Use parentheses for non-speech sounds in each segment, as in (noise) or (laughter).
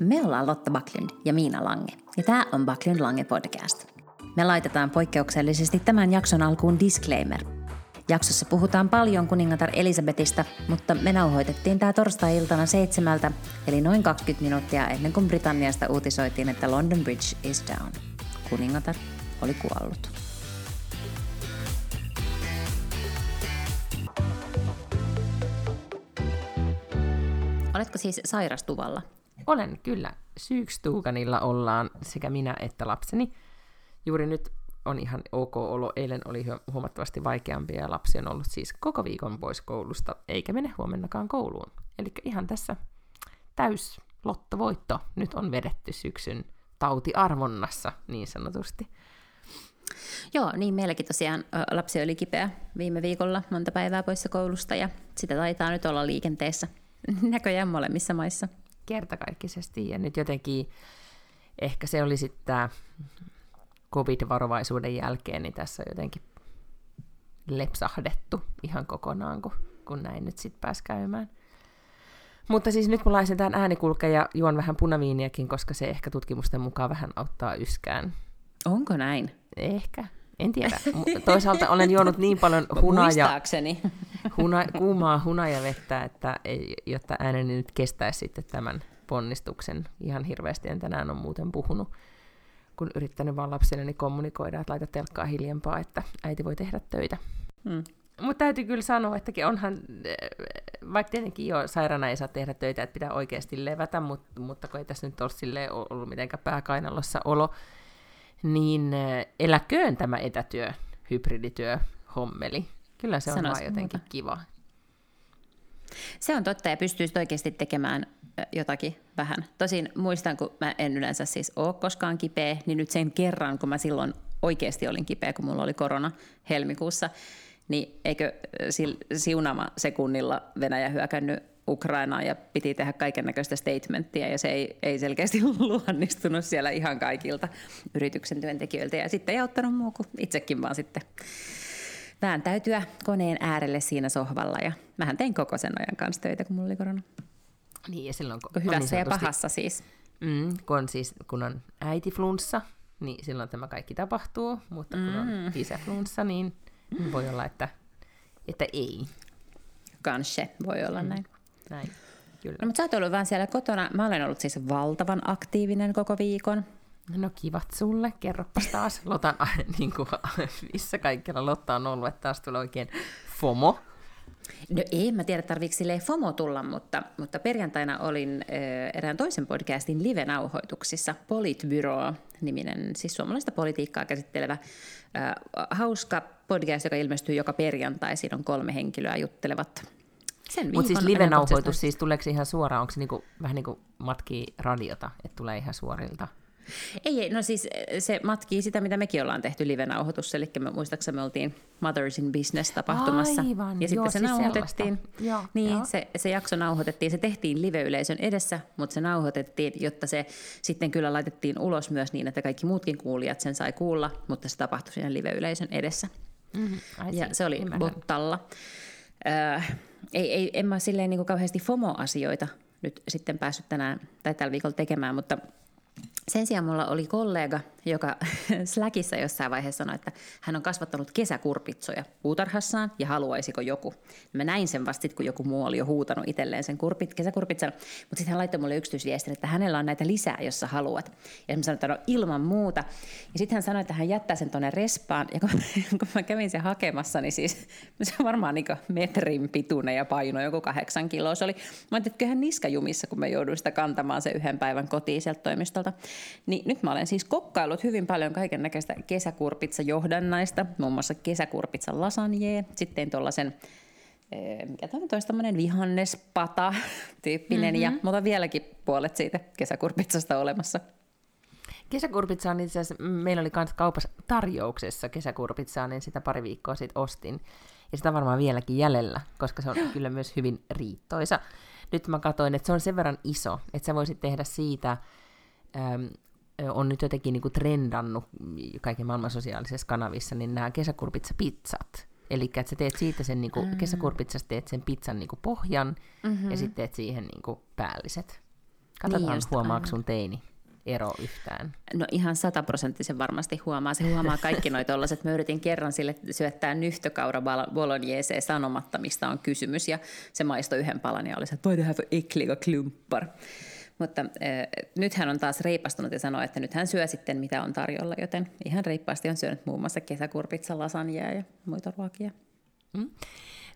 Me ollaan Lotta Backlund ja Miina Lange, ja tämä on Backlund Lange podcast. Me laitetaan poikkeuksellisesti tämän jakson alkuun disclaimer. Jaksossa puhutaan paljon kuningatar Elisabetista, mutta me nauhoitettiin tämä torstai-iltana seitsemältä, eli noin 20 minuuttia ennen kuin Britanniasta uutisoitiin, että London Bridge is down. Kuningatar oli kuollut. Oletko siis sairastuvalla? Olen kyllä. Syykstuukanilla ollaan sekä minä että lapseni. Juuri nyt on ihan ok olo. Eilen oli huomattavasti vaikeampi ja lapsi on ollut siis koko viikon pois koulusta, eikä mene huomennakaan kouluun. Eli ihan tässä täys lottovoitto nyt on vedetty syksyn tautiarvonnassa niin sanotusti. Joo, niin meilläkin tosiaan lapsi oli kipeä viime viikolla monta päivää poissa koulusta ja sitä taitaa nyt olla liikenteessä (laughs) näköjään molemmissa maissa. Kertakaikkisesti ja nyt jotenkin ehkä se oli sitten tämä covid-varovaisuuden jälkeen, niin tässä on jotenkin lepsahdettu ihan kokonaan, kun, kun näin nyt sitten pääsi käymään. Mutta siis nyt mulla tämän äänikulke ja juon vähän punaviiniakin, koska se ehkä tutkimusten mukaan vähän auttaa yskään. Onko näin? Ehkä. En tiedä. Toisaalta olen juonut niin paljon hunaja, huna, kuumaa hunajavettä, että ei, jotta ääneni nyt kestäisi sitten tämän ponnistuksen. Ihan hirveästi en tänään ole muuten puhunut, kun yrittänyt vaan lapsilleni kommunikoida, että laita telkkaa hiljempaa, että äiti voi tehdä töitä. Hmm. Mutta täytyy kyllä sanoa, että onhan, vaikka tietenkin jo sairaana ei saa tehdä töitä, että pitää oikeasti levätä, mutta, mutta kun ei tässä nyt ole ollut mitenkään pääkainalossa olo, niin eläköön tämä etätyö, hybridityö, hommeli. Kyllä se on vaan jotenkin muuta. kiva. Se on totta ja pystyisit oikeasti tekemään jotakin vähän. Tosin muistan, kun mä en yleensä siis ole koskaan kipeä, niin nyt sen kerran, kun mä silloin oikeasti olin kipeä, kun mulla oli korona helmikuussa, niin eikö siunama sekunnilla Venäjä hyökännyt Ukrainaan ja piti tehdä kaiken näköistä statementtia ja se ei, ei selkeästi (laughs) luonnistunut siellä ihan kaikilta yrityksen työntekijöiltä ja sitten ei auttanut muu kuin itsekin vaan sitten vääntäytyä koneen äärelle siinä sohvalla ja mähän tein koko sen ajan kanssa töitä, kun mulla oli korona. Niin ja silloin kun Hyvässä niin ja pahassa siis. Mm, kun, on siis, kun on äitiflunssa, niin silloin tämä kaikki tapahtuu, mutta kun mm. on isäflunssa, niin voi olla, että, että ei. Kanske voi olla mm. näin. Näin, kyllä. No, mutta sä oot ollut vaan siellä kotona. Mä olen ollut siis valtavan aktiivinen koko viikon. No kivat sulle, kerropas taas. Lotan, (laughs) niin kuin, missä kaikkialla Lotta on ollut, että taas tulee oikein FOMO. No ei, mä tiedä tarviiko sille FOMO tulla, mutta, mutta perjantaina olin äh, erään toisen podcastin live-nauhoituksissa, Politbyro-niminen, siis suomalaista politiikkaa käsittelevä äh, hauska podcast, joka ilmestyy joka perjantai. Siinä on kolme henkilöä juttelevat mutta siis live-nauhoitus, siis tuleeko ihan suoraan, onko se niinku, vähän niin kuin matkii radiota, että tulee ihan suorilta? Ei, ei, no siis eh, se matkii sitä, mitä mekin ollaan tehty live-nauhoitus, eli me muistaakseni me oltiin Mothers in Business-tapahtumassa. Aivan, ja sitten se siis nauhoitettiin. Joo, niin, joo. Se, se jakso nauhoitettiin, se tehtiin live-yleisön edessä, mutta se nauhoitettiin, jotta se sitten kyllä laitettiin ulos myös niin, että kaikki muutkin kuulijat sen sai kuulla, mutta se tapahtui siinä live-yleisön edessä. Mm-hmm, ja se oli Ymmärrän. Bottalla. Äh, ei, ei, en mä silleen niin kuin kauheasti FOMO-asioita nyt sitten päässyt tänään tai tällä viikolla tekemään, mutta sen sijaan mulla oli kollega, joka (laughs) Slackissa jossain vaiheessa sanoi, että hän on kasvattanut kesäkurpitsoja puutarhassaan ja haluaisiko joku. Mä näin sen vasta kun joku muu oli jo huutanut itselleen sen kurpit, kesäkurpitsan, mutta sitten hän laittoi mulle yksityisviestin, että hänellä on näitä lisää, jos sä haluat. Ja mä sanoin, että no ilman muuta. Ja sitten hän sanoi, että hän jättää sen tuonne respaan, ja kun, (laughs) kun mä kävin sen hakemassa, niin siis (laughs) se on varmaan niin metrin pituinen ja paino joku kahdeksan kiloa. Se oli, mä ajattelin, että kyllähän niskajumissa, kun mä jouduin sitä kantamaan sen yhden päivän kotiin sieltä toimistolta. Niin nyt mä olen siis kokkailut hyvin paljon kaiken näköistä kesäkurpitsa-johdannaista, muun muassa kesäkurpitsa lasagne, sitten tuollaisen eh, mikä tämä olisi tämmöinen vihannespata (laughs) tyyppinen, mm-hmm. ja mutta vieläkin puolet siitä kesäkurpitsasta olemassa. Kesäkurpitsa on itse asiassa, meillä oli myös kaupassa tarjouksessa kesäkurpitsaa, niin sitä pari viikkoa sitten ostin. Ja sitä varmaan vieläkin jäljellä, koska se on (gasps) kyllä myös hyvin riittoisa. Nyt mä katsoin, että se on sen verran iso, että sä voisit tehdä siitä on nyt jotenkin niin kuin trendannut kaiken maailman sosiaalisissa kanavissa, niin nämä kesäkurpitsa-pizzat. Eli että sä teet siitä sen, niin kuin, mm. kesäkurpitsasta teet sen pizzan niin kuin pohjan, mm-hmm. ja sitten teet siihen niin kuin päälliset. Katsotaan, niin huomaako sun teini ero yhtään? No ihan sataprosenttisen varmasti huomaa. Se huomaa kaikki noita tollaset. Mä yritin kerran sille syöttää nyhtökaura bolognese sanomatta, mistä on kysymys. Ja se maistoi yhden palan ja oli se, että voi tehdä klumpar. Mutta äh, nyt hän on taas reipastunut ja sanoo, että nyt hän syö sitten mitä on tarjolla, joten ihan reippaasti on syönyt muun muassa kesäkurpitsa, lasanjaa ja muita ruokia. Mm.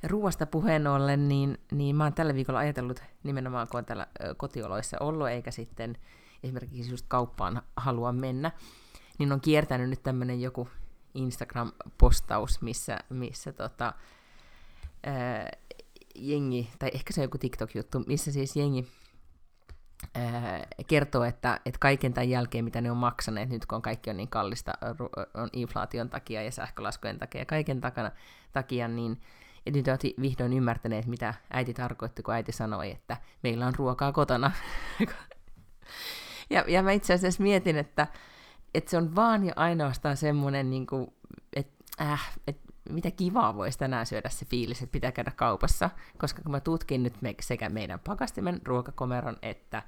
Ruoasta puheen ollen, niin, niin mä oon tällä viikolla ajatellut nimenomaan, kun on täällä kotioloissa ollut, eikä sitten esimerkiksi just kauppaan halua mennä, niin on kiertänyt nyt tämmöinen joku Instagram-postaus, missä, missä tota, ää, jengi, tai ehkä se on joku TikTok-juttu, missä siis jengi kertoo, että, että kaiken tämän jälkeen, mitä ne on maksaneet, nyt kun kaikki on niin kallista, on inflaation takia ja sähkölaskujen takia ja kaiken takana, takia, niin ja nyt olet vihdoin ymmärtäneet, mitä äiti tarkoitti, kun äiti sanoi, että meillä on ruokaa kotona. (laughs) ja, ja mä itse asiassa mietin, että, että se on vaan ja ainoastaan semmoinen, niin kuin, että äh, että mitä kivaa voisi tänään syödä se fiilis, että pitää käydä kaupassa, koska kun mä tutkin nyt me, sekä meidän pakastimen, ruokakomeron että,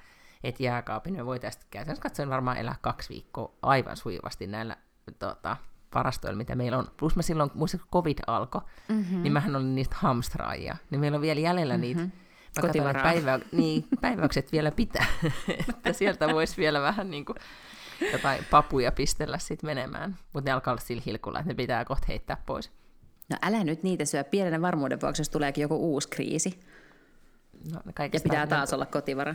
että jääkaapin, me voitaisiin käytännössä katsoen varmaan elää kaksi viikkoa aivan sujuvasti näillä tota, varastoilla, mitä meillä on. Plus mä silloin, muista kun covid alkoi, mm-hmm. niin mähän olin niistä hamstraajia. Niin meillä on vielä jäljellä niitä mm-hmm. Mä katsoin, että päivä, niin, päiväykset vielä pitää. (laughs) että sieltä voisi vielä vähän niin kuin jotain papuja pistellä sit menemään. Mutta ne alkaa olla sillä hilkulla, että ne pitää kohta heittää pois. No älä nyt niitä syö pienen varmuuden vuoksi, jos tuleekin joku uusi kriisi. No, ja pitää taas olla kotivara.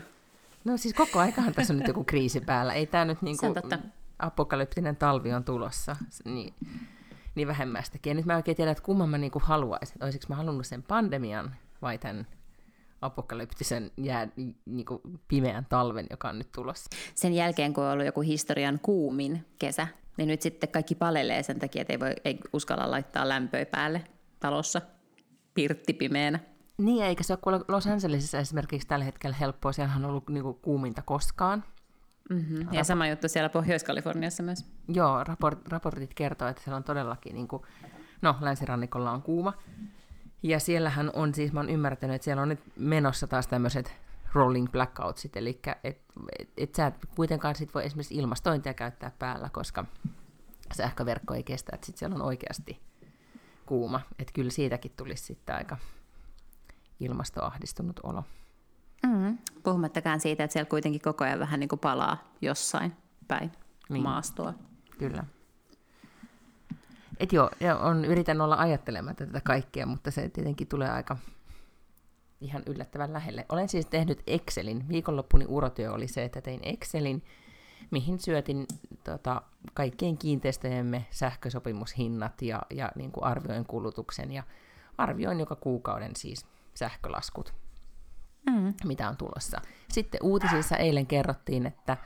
No siis koko aikahan tässä on nyt joku kriisi päällä. Ei tämä nyt niinku apokalyptinen talvi on tulossa. Niin, niin vähemmästäkin. Ja nyt mä oikein tiedän, että kumman mä niinku haluaisin. Olisiko mä halunnut sen pandemian vai tämän apokalyptisen jää, niinku pimeän talven, joka on nyt tulossa. Sen jälkeen, kun on ollut joku historian kuumin kesä, niin nyt sitten kaikki palelee sen takia, että ei, voi, ei uskalla laittaa lämpöä päälle talossa pirtti pimeänä. Niin, eikä se ole kuule Los Angelesissa esimerkiksi tällä hetkellä helppoa. Siellä on ollut niinku kuuminta koskaan. Mm-hmm. Ja sama juttu siellä Pohjois-Kaliforniassa myös. Joo, raport, raportit kertoo, että siellä on todellakin, niin kuin, no länsirannikolla on kuuma. Ja siellähän on siis, mä oon ymmärtänyt, että siellä on nyt menossa taas tämmöiset rolling blackoutsit, eli että et, et sä et kuitenkaan sit voi esimerkiksi ilmastointia käyttää päällä, koska sähköverkko ei kestä, että sit siellä on oikeasti kuuma. Että kyllä siitäkin tulisi sitten aika ilmastoahdistunut olo. Mm, puhumattakaan siitä, että siellä kuitenkin koko ajan vähän niin kuin palaa jossain päin niin. maastoa. Kyllä. Et joo, ja on, yritän olla ajattelematta tätä kaikkea, mutta se tietenkin tulee aika ihan yllättävän lähelle. Olen siis tehnyt Excelin. Viikonloppuni urotyö oli se, että tein Excelin, mihin syötin tota, kaikkien kiinteistöjemme sähkösopimushinnat ja, ja niin kuin arvioin kulutuksen ja arvioin joka kuukauden siis sähkölaskut, mm. mitä on tulossa. Sitten uutisissa eilen kerrottiin, että,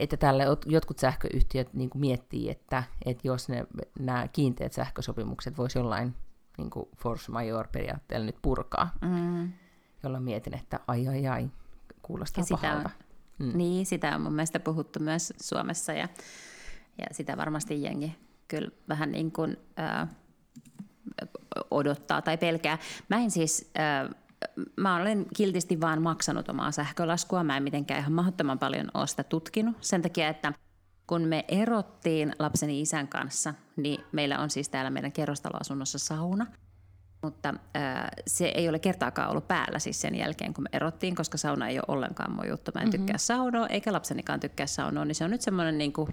että tälle jotkut sähköyhtiöt niin kuin miettii, että, että jos ne, nämä kiinteät sähkösopimukset voisi jollain niin kuin force major periaatteella nyt purkaa, mm. jolloin mietin, että ai ai ai, kuulostaa ja pahalta. Sitä on, mm. Niin, sitä on mun mielestä puhuttu myös Suomessa ja, ja sitä varmasti jengi kyllä vähän niin kuin, äh, odottaa tai pelkää. Mä en siis... Äh, mä olen kiltisti vaan maksanut omaa sähkölaskua. Mä en mitenkään ihan mahdottoman paljon ole sitä tutkinut. Sen takia, että kun me erottiin lapseni isän kanssa, niin meillä on siis täällä meidän kerrostaloasunnossa sauna. Mutta äh, se ei ole kertaakaan ollut päällä siis sen jälkeen, kun me erottiin, koska sauna ei ole ollenkaan mun juttu. Mä en mm-hmm. tykkää saunoa, eikä lapsenikaan tykkää saunoa, niin se on nyt semmoinen niin kuin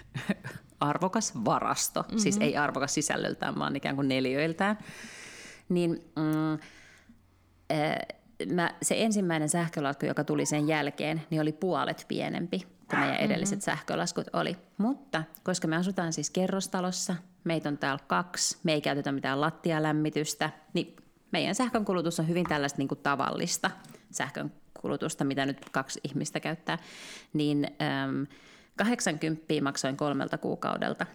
(laughs) arvokas varasto. Mm-hmm. Siis ei arvokas sisällöltään, vaan ikään kuin neljöiltään. Niin mm, äh, mä, se ensimmäinen sähkölasku, joka tuli sen jälkeen, niin oli puolet pienempi kuin meidän edelliset mm-hmm. sähkölaskut oli. Mutta koska me asutaan siis kerrostalossa, meitä on täällä kaksi, me ei käytetä mitään lattialämmitystä, niin meidän sähkön kulutus on hyvin tällaista niin kuin tavallista sähkön kulutusta, mitä nyt kaksi ihmistä käyttää, niin äm, 80 maksoin kolmelta kuukaudelta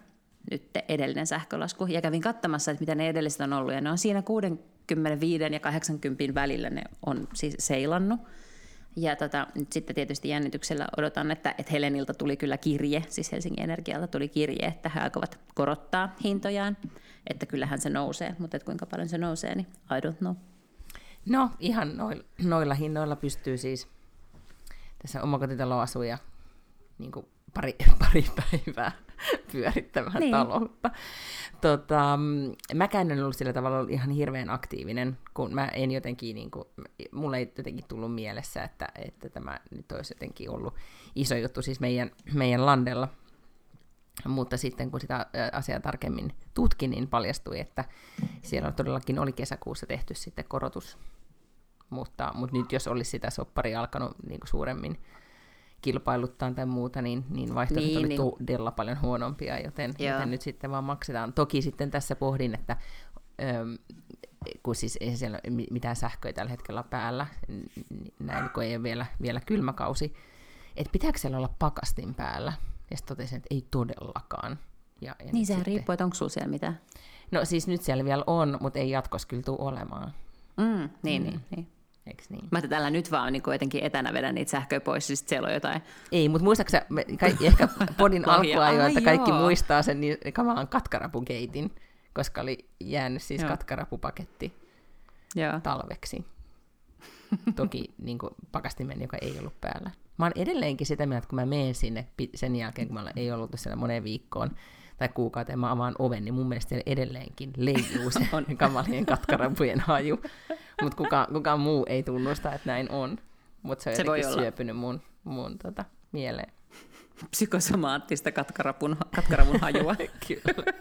nyt edellinen sähkölasku. Ja kävin katsomassa, että mitä ne edelliset on ollut. Ja ne on siinä 65 ja 80 välillä ne on siis seilannut. Ja tota, nyt sitten tietysti jännityksellä odotan, että, että Helenilta tuli kyllä kirje, siis Helsingin Energialta tuli kirje, että he aikovat korottaa hintojaan, että kyllähän se nousee, mutta että kuinka paljon se nousee, niin I don't know. No ihan noilla, noilla hinnoilla pystyy siis tässä omakotitaloasuja niin pari, (laughs) pari päivää (laughs) pyörittämään niin. taloutta. Tota, mäkään en ollut sillä tavalla ihan hirveän aktiivinen, kun mä en jotenkin, niin kuin, mulle ei jotenkin tullut mielessä, että, että tämä nyt olisi jotenkin ollut iso juttu siis meidän, meidän landella. Mutta sitten kun sitä asiaa tarkemmin tutkin, niin paljastui, että siellä todellakin oli kesäkuussa tehty sitten korotus. Mutta, mutta nyt jos olisi sitä sopparia alkanut niin kuin suuremmin kilpailuttaa tai muuta, niin, niin vaihtoehdot niin, oli niin. todella paljon huonompia, joten, joten nyt sitten vaan maksetaan. Toki sitten tässä pohdin, että öm, kun siis ei siellä mitään sähköä tällä hetkellä päällä, näin kun ei ole vielä, vielä kylmäkausi, että pitääkö siellä olla pakastin päällä? Ja sitten totesin, että ei todellakaan. Ja, ja niin sehän sitten... riippuu, että onko sulla siellä mitään. No siis nyt siellä vielä on, mutta ei jatkossa kyllä tule olemaan. Mm, niin, mm. niin, niin. Eiks niin? Mä tällä nyt vaan niin jotenkin etänä vedän niitä sähköä pois, siis siellä on jotain. Ei, mutta muistaaksä, me kaikki, ehkä podin (laughs) alkuajoilta kaikki joo. muistaa sen niin kamalan katkarapukeitin, koska oli jäänyt siis joo. katkarapupaketti joo. talveksi. Toki niin kuin, pakastimen, joka ei ollut päällä. Mä oon edelleenkin sitä mieltä, että kun mä menen sinne sen jälkeen, kun mä ei ollut siellä moneen viikkoon, tai kuukauteen mä avaan oven, niin mun mielestä edelleenkin leijuu se (laughs) on (laughs) kamalien katkarapujen haju. Mutta kukaan, kukaan muu ei tunnusta, että näin on. Mutta se on se voi olla. syöpynyt mun, mun tota, mieleen. Psykosomaattista katkarapun, katkarapun hajua. (laughs) Kyllä.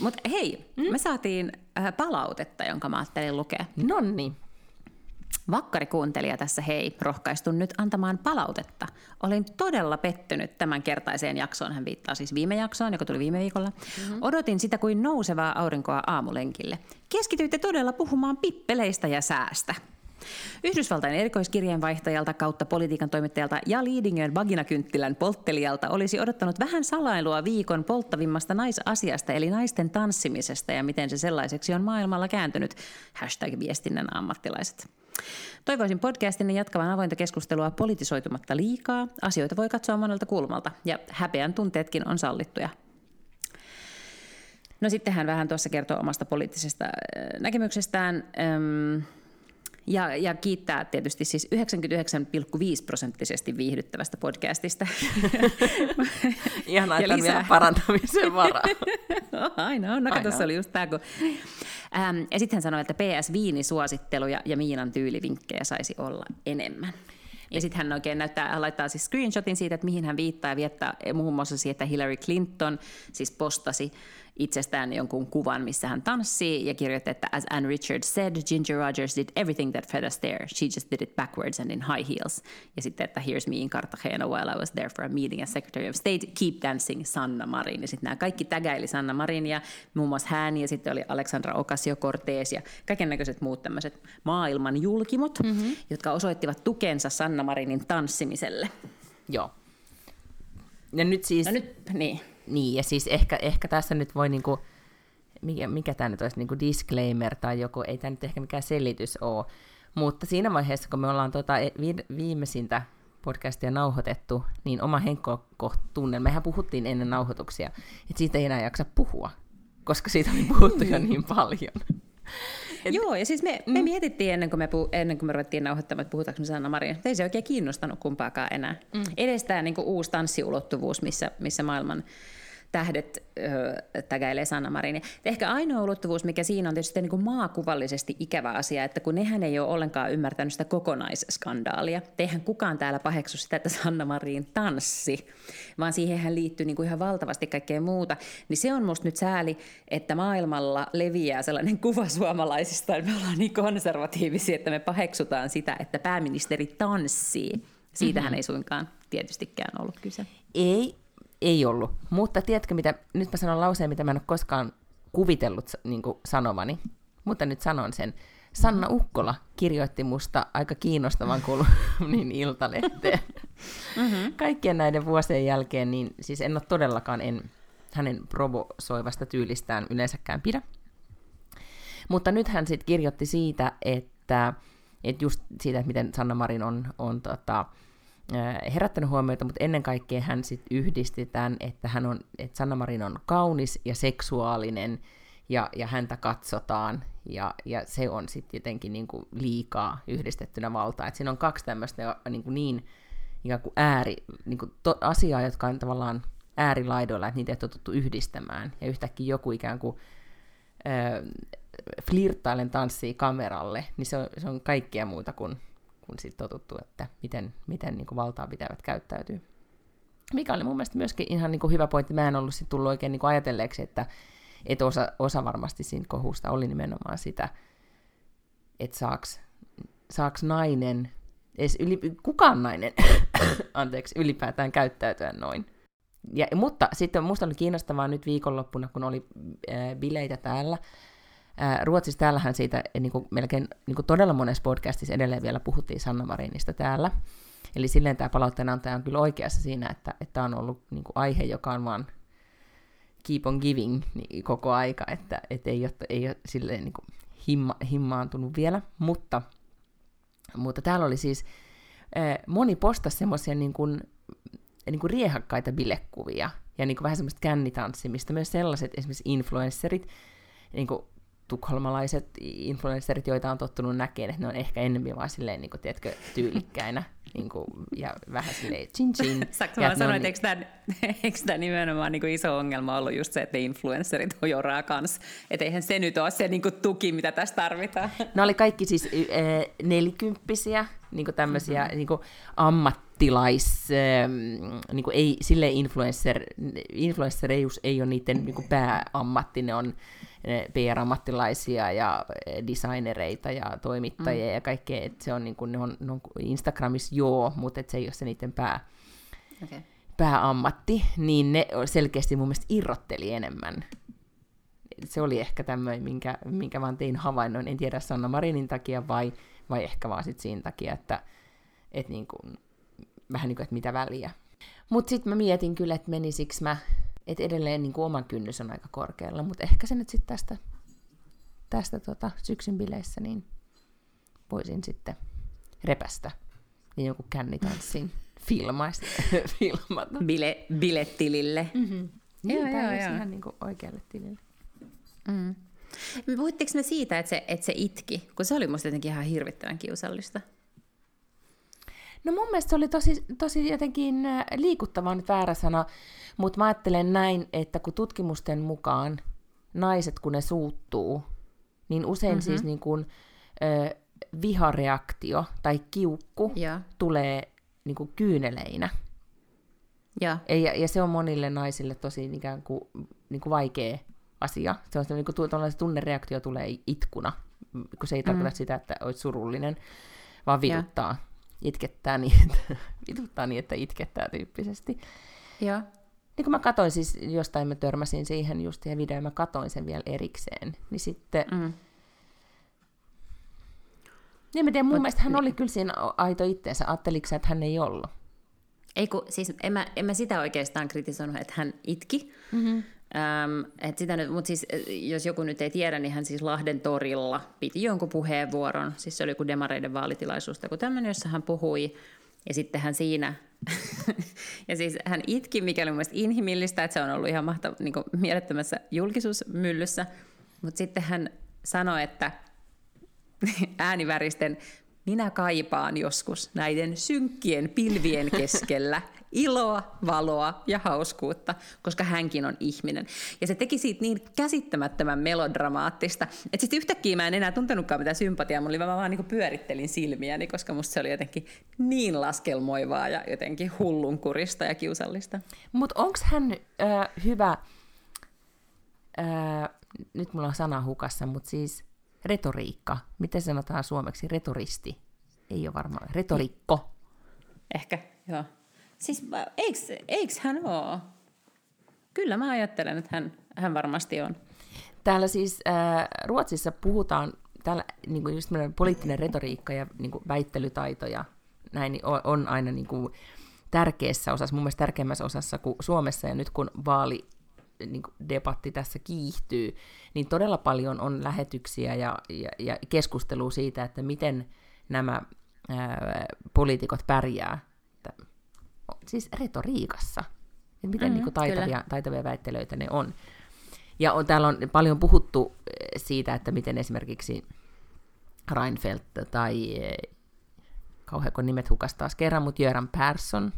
Mutta hei, mm? me saatiin äh, palautetta, jonka mä ajattelin lukea. Nonni. Vakkarikuuntelija tässä hei, rohkaistun nyt antamaan palautetta. Olin todella pettynyt tämän kertaiseen jaksoon, hän viittaa siis viime jaksoon, joka tuli viime viikolla. Mm-hmm. Odotin sitä kuin nousevaa aurinkoa aamulenkille. Keskityitte todella puhumaan pippeleistä ja säästä. Yhdysvaltain erikoiskirjeenvaihtajalta kautta politiikan toimittajalta ja Liidingön vaginakynttilän polttelijalta olisi odottanut vähän salailua viikon polttavimmasta naisasiasta, eli naisten tanssimisesta ja miten se sellaiseksi on maailmalla kääntynyt. Hashtag viestinnän ammattilaiset. Toivoisin podcastin jatkavan avointa keskustelua politisoitumatta liikaa. Asioita voi katsoa monelta kulmalta ja häpeän tunteetkin on sallittuja. No sitten hän vähän tuossa kertoo omasta poliittisesta äh, näkemyksestään. Ja, ja kiittää tietysti siis 99,5 prosenttisesti viihdyttävästä podcastista. (laughs) Ihan että vielä parantamisen varaa. (laughs) no, aina on. No, se oli just tämä, kun... Ähm, ja sitten hän sanoi, että PS Viini-suositteluja ja Miinan tyylivinkkejä saisi olla enemmän. Ja sitten hän oikein näyttää, hän laittaa siis screenshotin siitä, että mihin hän viittaa ja viettää muun muassa siitä, että Hillary Clinton siis postasi itsestään jonkun kuvan, missä hän tanssii ja kirjoitti, että as Anne Richards said, Ginger Rogers did everything that Fred Astaire. She just did it backwards and in high heels. Ja sitten, että here's me in Cartagena while I was there for a meeting as Secretary of State, keep dancing Sanna Marin. Ja sitten nämä kaikki tägäili Sanna Marin ja muun muassa hän ja sitten oli Alexandra Ocasio-Cortez ja kaiken näköiset muut tämmöiset maailman julkimot, mm-hmm. jotka osoittivat tukensa Sanna Marinin tanssimiselle. Joo. Ja nyt siis... No nyt, niin. Niin, ja siis ehkä, ehkä tässä nyt voi niinku, mikä, mikä tämä nyt olisi, niinku disclaimer tai joku, ei tämä nyt ehkä mikään selitys ole, mutta siinä vaiheessa, kun me ollaan e, viimeisintä podcastia nauhoitettu, niin oma henkkotunnelma, mehän puhuttiin ennen nauhoituksia, että siitä ei enää jaksa puhua, koska siitä oli puhuttu jo (laughs) niin paljon. Et, Joo, ja siis me, me mm. mietittiin ennen kuin me, puh, ennen kuin me ruvettiin nauhoittamaan, että puhutaanko me Sanna Marin. Ei se oikein kiinnostanut kumpaakaan enää. Mm. Edes tämä niin uusi tanssiulottuvuus, missä, missä maailman tähdet öö, tägäilee Sanna Marin. Ehkä ainoa ulottuvuus, mikä siinä on tietysti niin kuin maakuvallisesti ikävä asia, että kun nehän ei ole ollenkaan ymmärtänyt sitä kokonaisskandaalia. Eihän kukaan täällä paheksu sitä, että Sanna Marin tanssi, vaan siihen liittyy niin kuin ihan valtavasti kaikkea muuta. Niin se on musta nyt sääli, että maailmalla leviää sellainen (laughs) kuva suomalaisista, että me ollaan niin konservatiivisia, että me paheksutaan sitä, että pääministeri tanssii. Siitähän mm-hmm. ei suinkaan tietystikään ollut kyse. Ei, ei ollut. Mutta tiedätkö mitä, nyt mä sanon lauseen, mitä mä en ole koskaan kuvitellut niin sanomani, mutta nyt sanon sen. Sanna Ukkola kirjoitti musta aika kiinnostavan (laughs) niin iltalehteen. Mm-hmm. Kaikkien näiden vuosien jälkeen, niin siis en ole todellakaan en hänen provosoivasta tyylistään yleensäkään pidä. Mutta nyt hän sitten kirjoitti siitä, että, että just siitä, että miten Sanna Marin on, on tota, herättänyt huomiota, mutta ennen kaikkea hän sit yhdisti tämän, että, hän on, että Sanna Marin on kaunis ja seksuaalinen ja, ja häntä katsotaan, ja, ja se on sitten jotenkin niin kuin liikaa yhdistettynä valtaa. Et siinä on kaksi tämmöistä niin, kuin niin ikään kuin ääri, niin kuin to, asiaa, jotka on tavallaan äärilaidoilla, että niitä ei totuttu yhdistämään, ja yhtäkkiä joku ikään kuin äh, flirttailen tanssii kameralle, niin se on, se on kaikkea muuta kuin, kuin sit totuttu, että miten, miten niin kuin valtaa pitävät käyttäytyy. Mikä oli mun mielestä myöskin ihan niin kuin hyvä pointti. Mä en ollut sit tullut oikein niin kuin ajatelleeksi, että, että osa, osa varmasti siinä kohusta oli nimenomaan sitä, että saaks, saaks nainen, edes yli, kukaan nainen, (coughs) anteeksi, ylipäätään käyttäytyä noin. Ja, mutta sitten musta oli kiinnostavaa nyt viikonloppuna, kun oli äh, bileitä täällä, Ruotsissa täällähän siitä niin kuin melkein niin kuin todella monessa podcastissa edelleen vielä puhuttiin Sanna Marinista täällä. Eli silleen tämä palautteenantaja on kyllä oikeassa siinä, että, että on ollut niin kuin aihe, joka on vaan keep on giving niin koko aika, että, että ei, ole, ei ole silleen niin kuin himma, himmaantunut vielä, mutta, mutta täällä oli siis, moni postasi semmoisia niin kuin, niin kuin riehakkaita bilekuvia ja niin kuin vähän semmoista kännitanssimista, myös sellaiset esimerkiksi influencerit, niin kuin tukholmalaiset influencerit, joita on tottunut näkemään, että ne on ehkä enemmän vaan silleen, niin kuin, tiedätkö, tyylikkäinä niin kuin, ja vähän silleen chin chin. (laughs) Saanko mä sanoa, että eikö tämä, eikö tämä nimenomaan niin kuin iso ongelma ollut just se, että ne influencerit hojoraa kanssa, että eihän se nyt ole se niin kuin, tuki, mitä tässä tarvitaan. (laughs) Ne oli kaikki siis äh, nelikymppisiä, niin kuin tämmöisiä mm-hmm. niin kuin ammattilais, äh, niin kuin ei, silleen influencer, influencereus ei ole niiden niin kuin (laughs) pääammatti, ne on PR-ammattilaisia ja designereita ja toimittajia mm. ja kaikkea, että se on, niin kuin, ne on, ne on Instagramissa joo, mutta se ei ole se niiden pää, okay. pääammatti, niin ne selkeästi mun mielestä irrotteli enemmän. Se oli ehkä tämmöinen, minkä, minkä vaan tein havainnon, en tiedä Sanna Marinin takia vai, vai ehkä vaan sit siinä takia, että et niin kuin, vähän niin kuin, että mitä väliä. Mutta sitten mä mietin kyllä, että menisikö mä että edelleen niin kuin oma kynnys on aika korkealla, mutta ehkä se nyt sitten tästä, tästä tota, syksyn bileissä, niin voisin sitten repästä niin joku kännitanssin (laughs) filmaista, (laughs) filmata. Bile, bilettilille. Mm-hmm. Niin, joo, joo, joo. ihan niin kuin oikealle tilille. Mm. Puhuitteko me siitä, että se, että se itki, kun se oli musta jotenkin ihan hirvittävän kiusallista? No mun mielestä se oli tosi, tosi jotenkin äh, liikuttava nyt väärä sana, mutta mä ajattelen näin, että kun tutkimusten mukaan naiset, kun ne suuttuu, niin usein mm-hmm. siis niin kuin, ö, vihareaktio tai kiukku ja. tulee niin kuin kyyneleinä. Ja. Ja, ja se on monille naisille tosi ikään kuin, niin kuin vaikea asia. Se on niin kuin, tunnereaktio tulee itkuna, kun se ei tarkoita mm. sitä, että olet surullinen, vaan vituttaa. Ja. Itkettää niin, että, (laughs) vituttaa niin, että itkettää tyyppisesti. Ja niin kun mä katoin siis, jostain mä törmäsin siihen just siihen videoon, mä katoin sen vielä erikseen, niin sitten... Mm. Niin mä tiedän, mun Mut, mielestä hän oli kyllä siinä aito itteensä. Ajatteliko että hän ei ollut? Ei kun, siis en mä, en mä sitä oikeastaan kritisoinut, että hän itki. Mm-hmm. Ähm, et sitä nyt, mutta siis, jos joku nyt ei tiedä, niin hän siis Lahden torilla piti jonkun puheenvuoron. Siis se oli joku demareiden vaalitilaisuus tai tämmöinen, jossa hän puhui ja sitten hän siinä, (laughs) ja siis hän itki, mikä oli mielestäni inhimillistä, että se on ollut ihan mahtava, niin mielettömässä julkisuusmyllyssä. Mutta sitten hän sanoi, että (laughs) ääniväristen minä kaipaan joskus näiden synkkien pilvien keskellä (laughs) iloa, valoa ja hauskuutta, koska hänkin on ihminen. Ja se teki siitä niin käsittämättömän melodramaattista, että sitten yhtäkkiä mä en enää tuntenutkaan mitään sympatiaa, mulla mä vaan niin pyörittelin silmiäni, koska musta se oli jotenkin niin laskelmoivaa ja jotenkin hullunkurista ja kiusallista. Mutta onko hän äh, hyvä, äh, nyt mulla on sana hukassa, mutta siis retoriikka, miten sanotaan suomeksi, retoristi, ei ole varmaan, retorikko. Ehkä, joo. Siis eikö, eikö hän ole? Kyllä mä ajattelen, että hän, hän varmasti on. Täällä siis äh, Ruotsissa puhutaan, täällä niin kuin just poliittinen retoriikka ja niin kuin väittelytaito ja näin niin on, on aina niin kuin tärkeässä osassa, mun mielestä tärkeimmässä osassa kuin Suomessa, ja nyt kun vaali niin kuin debatti tässä kiihtyy, niin todella paljon on lähetyksiä ja, ja, ja keskustelua siitä, että miten nämä ää, poliitikot pärjää siis retoriikassa. Että miten mm, niin kuin taitavia, taitavia väittelyitä ne on. Ja on, täällä on paljon puhuttu siitä, että miten esimerkiksi Reinfeldt tai kauhean kun nimet hukas taas kerran, mutta Jöran Persson,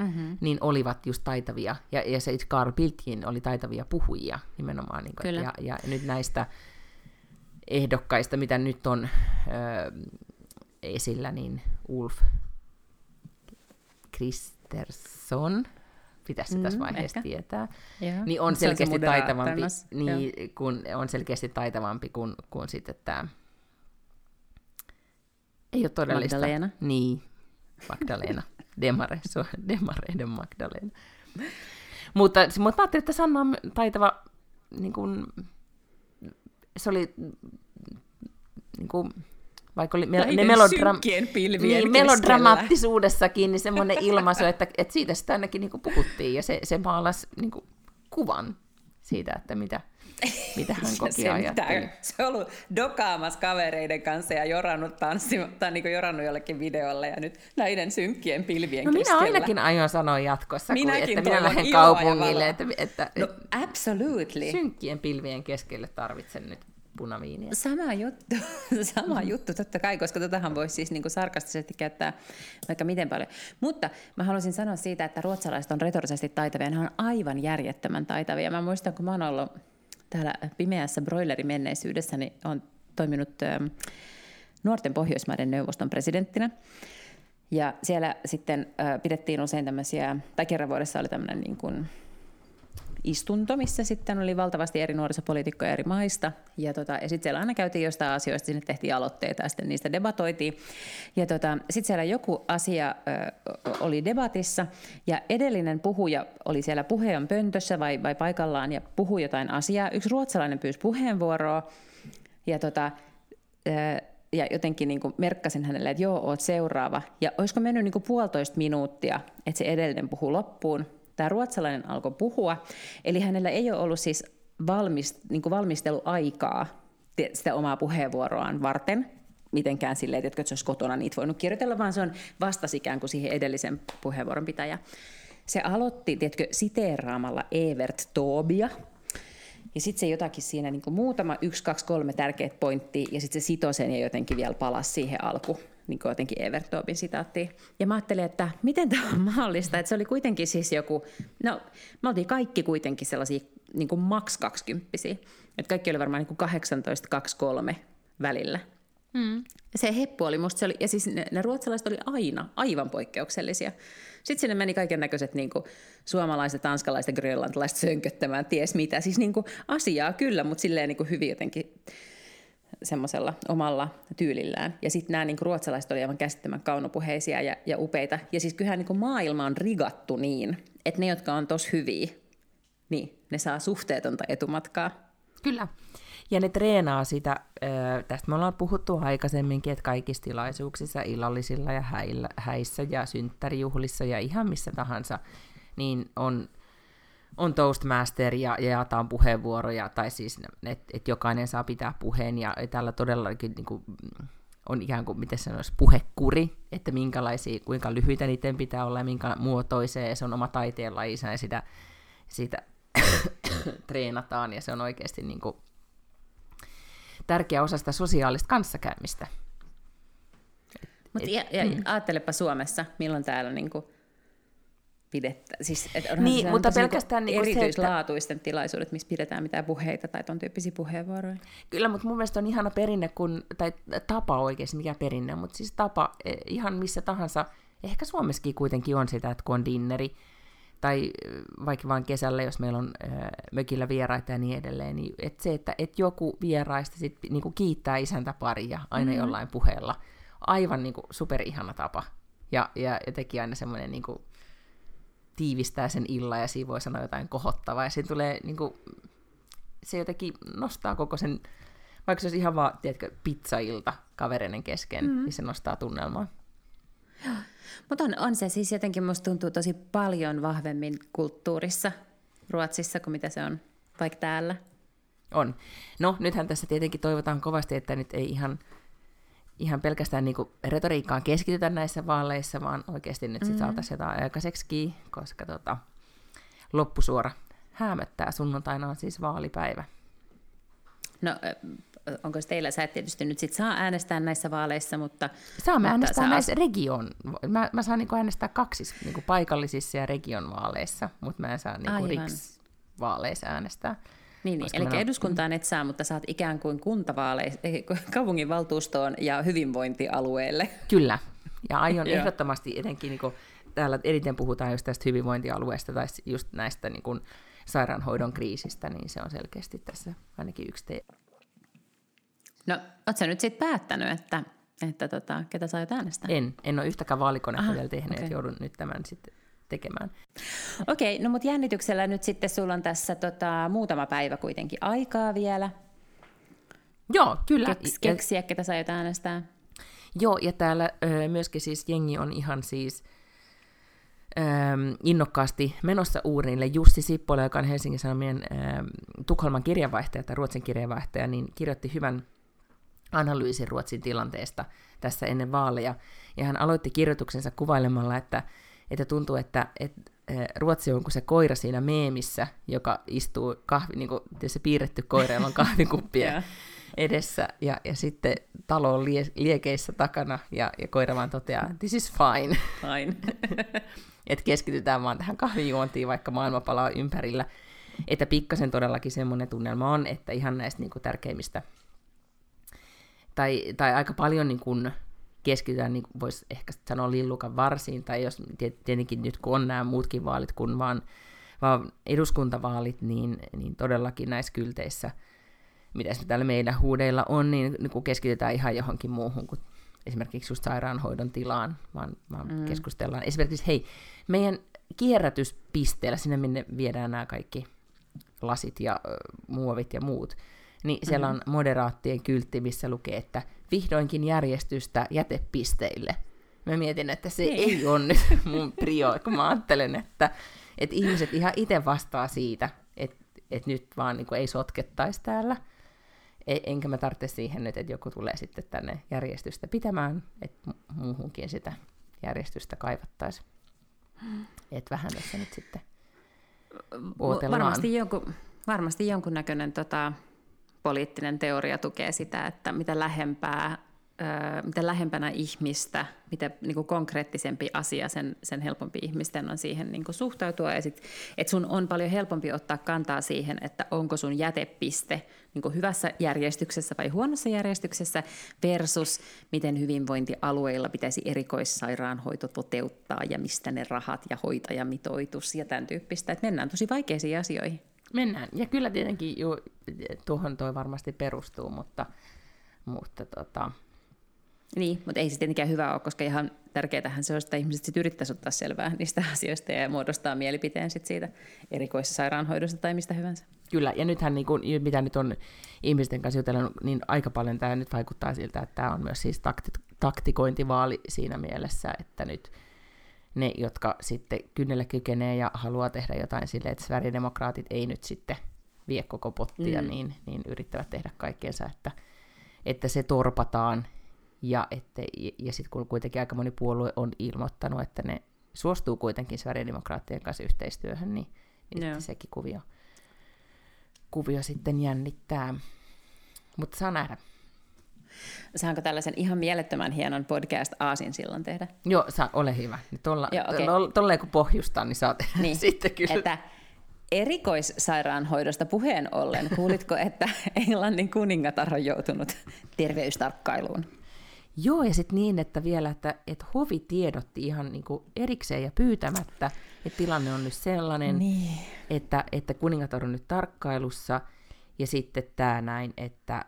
mm-hmm. niin olivat just taitavia, ja, ja se Carl Bildtkin oli taitavia puhujia nimenomaan. Niin kuin, ja, ja nyt näistä ehdokkaista, mitä nyt on ö, esillä, niin Ulf Kristersson, pitäisi mm, tässä vaiheessa ehkä. tietää, Joo. niin on selkeästi on taitavampi, niin, kun, on selkeästi taitavampi kuin, kuin sitten tämä ei ole todellista. Magdalena. Niin, Magdalena. (laughs) Demare, so, (laughs) Demareiden Magdalena. mutta, mutta mä ajattelin, että Sanna on taitava, niin kuin, se oli niin kuin, vaikka oli me, ne melodra- niin, melodramaattisuudessakin niin semmoinen ilmaisu, että, että siitä sitä ainakin niin kuin puhuttiin, ja se, se maalasi niin kuin, kuvan siitä, että mitä, (laughs) mitä hän koki se, ajatteli. Se on ollut dokaamassa kavereiden kanssa ja jorannut tanssimaan, tai niin jorannut jollekin videolle ja nyt näiden synkkien pilvien no, keskellä. minä ainakin aion sanoa jatkossa, Minäkin kun, että minä lähden kaupungille. Että, että, no, absolutely. Synkkien pilvien keskelle tarvitsen nyt punaviiniä. Sama juttu, (laughs) sama juttu totta kai, koska totahan voisi siis niin kuin sarkastisesti käyttää vaikka miten paljon. Mutta mä haluaisin sanoa siitä, että ruotsalaiset on retorisesti taitavia, ne on aivan järjettömän taitavia. Mä muistan, kun mä oon ollut täällä pimeässä broilerimenneisyydessä, niin on toiminut ähm, nuorten Pohjoismaiden neuvoston presidenttinä. Ja siellä sitten äh, pidettiin usein tämmöisiä, tai kerran vuodessa oli tämmöinen niin kuin istunto, missä sitten oli valtavasti eri nuorisopoliitikkoja eri maista. Ja, tota, ja sitten siellä aina käytiin jostain asioista, sinne tehtiin aloitteita ja sitten niistä debatoitiin. Ja tota, sitten siellä joku asia ö, oli debatissa ja edellinen puhuja oli siellä puheen pöntössä vai, vai paikallaan ja puhui jotain asiaa. Yksi ruotsalainen pyysi puheenvuoroa ja tota, ö, ja jotenkin niin kuin merkkasin hänelle, että joo, oot seuraava. Ja olisiko mennyt niin kuin puolitoista minuuttia, että se edellinen puhuu loppuun tämä ruotsalainen alkoi puhua, eli hänellä ei ole ollut siis valmist, niin kuin valmisteluaikaa sitä omaa puheenvuoroaan varten, mitenkään silleen, että se olisi kotona niitä voinut kirjoitella, vaan se on vastasi ikään kuin siihen edellisen puheenvuoron pitäjä. Se aloitti, tiedätkö, siteeraamalla Evert Tobia, ja sitten se jotakin siinä niin kuin muutama, yksi, kaksi, kolme tärkeät pointtia, ja sitten se sitoi sen ja jotenkin vielä palasi siihen alku, niin kuin jotenkin Evertopin sitaattiin. Ja mä ajattelin, että miten tämä on mahdollista, että se oli kuitenkin siis joku, no me oltiin kaikki kuitenkin sellaisia niin kuin maks 20 että kaikki oli varmaan niin 18-23 välillä. Mm. Se heppu oli musta, se oli, ja siis ne, ne ruotsalaiset oli aina aivan poikkeuksellisia. Sitten sinne meni kaiken näköiset niin suomalaiset, tanskalaiset ja grönlantilaiset sönköttämään ties mitä. Siis niin kuin, asiaa kyllä, mutta silleen niin kuin hyvin jotenkin semmoisella omalla tyylillään. Ja sitten nämä niin ruotsalaiset olivat aivan käsittämän kaunopuheisia ja, ja upeita. Ja siis kyllähän niin maailma on rigattu niin, että ne, jotka on tos hyviä, niin ne saa suhteetonta etumatkaa. Kyllä. Ja ne treenaa sitä, tästä me ollaan puhuttu aikaisemminkin, että kaikissa tilaisuuksissa, illallisilla ja häillä, häissä ja synttärijuhlissa ja ihan missä tahansa, niin on, on Toastmaster ja, ja jaetaan puheenvuoroja, tai siis, että et jokainen saa pitää puheen, ja tällä todellakin niin kuin, on ikään kuin, miten sanoisi, puhekuri, että minkälaisia, kuinka lyhyitä niiden pitää olla ja minkä muotoisee, ja se on oma taiteenlajinsa, ja sitä, sitä (coughs) treenataan, ja se on oikeasti niin kuin, tärkeä osa sitä sosiaalista kanssakäymistä. Mutta ja, ja mm. ajattelepa Suomessa, milloin täällä niinku pidettä, siis et niin, mutta pelkästään niinku erityislaatuisten että... tilaisuudet, missä pidetään mitään puheita tai ton tyyppisiä puheenvuoroja. Kyllä, mutta mun mielestä on ihana perinne, kun, tai tapa oikeasti, mikä perinne, mutta siis tapa e, ihan missä tahansa, ehkä Suomessakin kuitenkin on sitä, että kun on dinneri, tai vaikka vain kesällä, jos meillä on äh, mökillä vieraita ja niin edelleen, niin et se, että et joku vieraista sit, niinku kiittää isäntä paria aina mm-hmm. jollain puheella, aivan niinku superihana tapa. Ja, ja jotenkin aina semmoinen niinku, tiivistää sen illan ja siinä voi sanoa jotain kohottavaa. Ja tulee, niinku, se jotenkin nostaa koko sen, vaikka se olisi ihan vaan, tiedätkö, pizzailta kavereiden kesken, mm-hmm. niin se nostaa tunnelmaa. Mutta on, on se siis jotenkin, musta tuntuu tosi paljon vahvemmin kulttuurissa Ruotsissa kuin mitä se on vaikka täällä. On. No, nythän tässä tietenkin toivotaan kovasti, että nyt ei ihan, ihan pelkästään niinku retoriikkaan keskitytä näissä vaaleissa, vaan oikeasti nyt mm-hmm. saataisiin jotain aikaiseksi, koska tota, loppusuora häämöttää. Sunnuntaina on siis vaalipäivä. No onko teillä, sä et tietysti nyt sit saa äänestää näissä vaaleissa, mutta... Saamme mutta äänestää näissä as... region, mä, mä saan niinku äänestää kaksi niinku paikallisissa ja region vaaleissa, mutta mä en saa niinku riks-vaaleissa äänestää. Niin, niin. eli on... eduskuntaan et saa, mutta saat ikään kuin kuntavaaleissa, kaupunginvaltuustoon ja hyvinvointialueelle. Kyllä, ja aion (laughs) ehdottomasti etenkin, niin täällä eniten puhutaan just tästä hyvinvointialueesta tai just näistä niin kuin, sairaanhoidon kriisistä, niin se on selkeästi tässä ainakin yksi te- No, ootko nyt sitten päättänyt, että, että tota, ketä sä aiot äänestää? En, en ole yhtäkään vaalikonetta vielä tehnyt, okay. että joudun nyt tämän sitten tekemään. Okei, okay, no mutta jännityksellä nyt sitten sulla on tässä tota, muutama päivä kuitenkin aikaa vielä. Joo, kyllä. Keks, keksiä, ketä sä aiot äänestää. Joo, ja täällä ö, myöskin siis jengi on ihan siis ö, innokkaasti menossa uurnille. Jussi Sippola, joka on Helsingin Sanomien ö, Tukholman kirjavaihtaja tai Ruotsin kirjavaihtaja, niin kirjoitti hyvän analyysin Ruotsin tilanteesta tässä ennen vaaleja. Ja hän aloitti kirjoituksensa kuvailemalla, että, että tuntuu, että, että Ruotsi on kuin se koira siinä meemissä, joka istuu kahvi, niin kuin se piirretty koira, jolla (laughs) on kahvikuppia edessä, ja, ja sitten talo on lie, liekeissä takana, ja, ja koira vaan toteaa, this is fine. Fine. (laughs) että keskitytään vaan tähän kahvijuontiin, vaikka maailma palaa ympärillä. Että pikkasen todellakin semmoinen tunnelma on, että ihan näistä niin kuin, tärkeimmistä tai, tai aika paljon niin kuin keskitytään, niin voisi ehkä sanoa lillukan varsiin, tai jos tietenkin nyt kun on nämä muutkin vaalit kuin vaan, vaan eduskuntavaalit, niin, niin todellakin näissä kylteissä, mitä täällä meidän huudeilla on, niin, niin kun keskitytään ihan johonkin muuhun kuin esimerkiksi just sairaanhoidon tilaan, vaan, vaan mm. keskustellaan. Esimerkiksi hei, meidän kierrätyspisteellä, sinne minne viedään nämä kaikki lasit ja ö, muovit ja muut, niin siellä mm-hmm. on moderaattien kyltti, missä lukee, että vihdoinkin järjestystä jätepisteille. Mä mietin, että se ei, ei ole nyt (laughs) mun prio, kun mä ajattelen, että, että ihmiset ihan itse vastaa siitä, että, että nyt vaan niin ei sotkettaisi täällä. E, enkä mä tarvitse siihen nyt, että joku tulee sitten tänne järjestystä pitämään, että muuhunkin sitä järjestystä kaivattaisiin. Että vähän tässä nyt sitten odotellaan. Varmasti, jonkun, varmasti jonkunnäköinen tota, poliittinen teoria tukee sitä, että mitä lähempää mitä lähempänä ihmistä, mitä niin kuin konkreettisempi asia, sen, sen helpompi ihmisten on siihen niin kuin suhtautua. Ja sit, et sun on paljon helpompi ottaa kantaa siihen, että onko sun jätepiste niin kuin hyvässä järjestyksessä vai huonossa järjestyksessä versus miten hyvinvointialueilla pitäisi erikoissairaanhoito toteuttaa ja mistä ne rahat ja hoitajamitoitus ja tämän tyyppistä. Et mennään tosi vaikeisiin asioihin. Mennään. Ja kyllä tietenkin ju, tuohon toi varmasti perustuu, mutta, mutta tota... Niin, mutta ei se tietenkään hyvä ole, koska ihan tärkeätähän se on, että ihmiset sit yrittäisivät ottaa selvää niistä asioista ja muodostaa mielipiteen sit siitä erikoissairaanhoidosta tai mistä hyvänsä. Kyllä, ja nythän niin kuin, mitä nyt on ihmisten kanssa jutellut, niin aika paljon tämä nyt vaikuttaa siltä, että tämä on myös siis takti- taktikointivaali siinä mielessä, että nyt ne, jotka sitten kynnelle kykenee ja haluaa tehdä jotain silleen, että Sverigedemokraatit ei nyt sitten vie koko pottia, mm. niin, niin yrittävät tehdä kaikkeensa, että, että se torpataan. Ja, että, ja sitten kun kuitenkin aika moni puolue on ilmoittanut, että ne suostuu kuitenkin Sverigedemokraattien kanssa yhteistyöhön, niin, niin no. sekin kuvio, kuvio sitten jännittää. Mutta saa nähdä. Saanko tällaisen ihan mielettömän hienon podcast Aasin silloin tehdä? Joo, saa, ole hyvä. Tuolla, Joo, okay. tolleen kun pohjustaa, niin saat niin, sitten kyllä. Että erikoissairaanhoidosta puheen ollen, kuulitko, että Englannin kuningatar on joutunut terveystarkkailuun? Joo, ja sitten niin, että vielä, että, että hovi tiedotti ihan niin kuin erikseen ja pyytämättä, että tilanne on nyt sellainen, niin. että, että kuningatar on nyt tarkkailussa, ja sitten tämä näin, että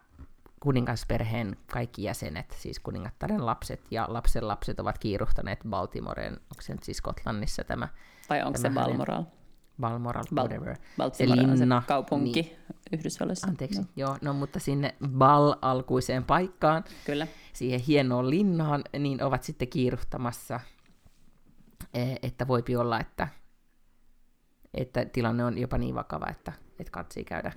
kuningasperheen kaikki jäsenet, siis kuningattaren lapset ja lapsen lapset ovat kiiruhtaneet Baltimoreen, onko se nyt siis Skotlannissa tämä? Vai onko tämä se Balmoral? Balmoral, Bal- whatever. Baltimore se linna, on se kaupunki niin, Yhdysvalloissa. Anteeksi, no. joo, no mutta sinne Bal-alkuiseen paikkaan, Kyllä. siihen hienoon linnaan, niin ovat sitten kiiruhtamassa, e, että voipi olla, että, että tilanne on jopa niin vakava, että, että katsii käydä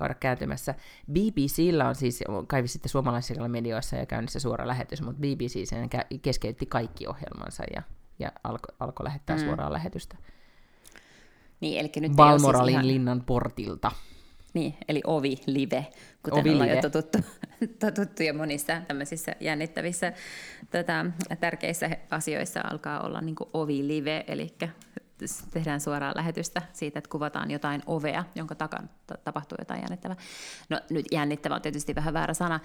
käydä kääntymässä. BBCllä on siis, kai sitten suomalaisilla medioissa ja käynnissä suora lähetys, mutta BBC sen keskeytti kaikki ohjelmansa ja, ja alkoi alko lähettää mm. suoraa lähetystä. Niin, eli nyt Balmoralin siis ihan... linnan portilta. Niin, eli ovi live, kuten ovi ollaan jo totuttu, (laughs) totuttu jo monissa tämmöisissä jännittävissä tota, tärkeissä asioissa alkaa olla niin ovi live, eli tehdään suoraan lähetystä siitä, että kuvataan jotain ovea, jonka takana tapahtuu jotain jännittävää. No nyt jännittävä on tietysti vähän väärä sana.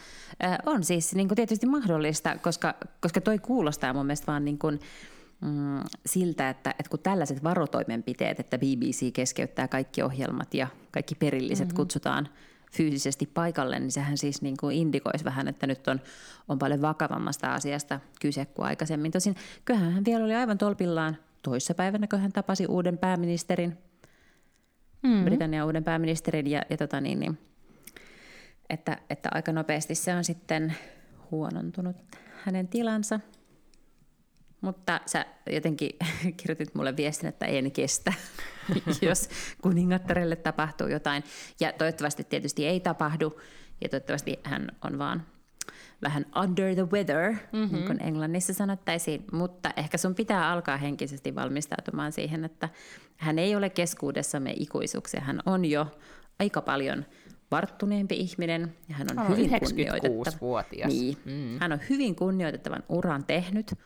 on siis niin kuin tietysti mahdollista, koska, koska toi kuulostaa mun mielestä vaan niin kuin, mm, siltä, että, että kun tällaiset varotoimenpiteet, että BBC keskeyttää kaikki ohjelmat ja kaikki perilliset mm-hmm. kutsutaan fyysisesti paikalle, niin sehän siis niin kuin indikoisi vähän, että nyt on, on paljon vakavammasta asiasta kyse kuin aikaisemmin. Tosin kyllähän hän vielä oli aivan tolpillaan toissapäivänä, kun hän tapasi uuden pääministerin, mm-hmm. Britannian uuden pääministerin, ja, ja tota niin, niin, että, että aika nopeasti se on sitten huonontunut hänen tilansa – mutta sä jotenkin (laughs) kirjoitit mulle viestin, että en kestä, (laughs) jos kuningattarelle tapahtuu jotain. Ja toivottavasti tietysti ei tapahdu, ja toivottavasti hän on vaan vähän under the weather, mm-hmm. niin kuin Englannissa sanottaisiin. Mutta ehkä sun pitää alkaa henkisesti valmistautumaan siihen, että hän ei ole keskuudessamme ikuisuuksia. Hän on jo aika paljon varttuneempi ihminen ja hän on, hän on hyvin kunnioitettava. vuotias Niin. Mm. Hän on hyvin kunnioitettavan uran tehnyt –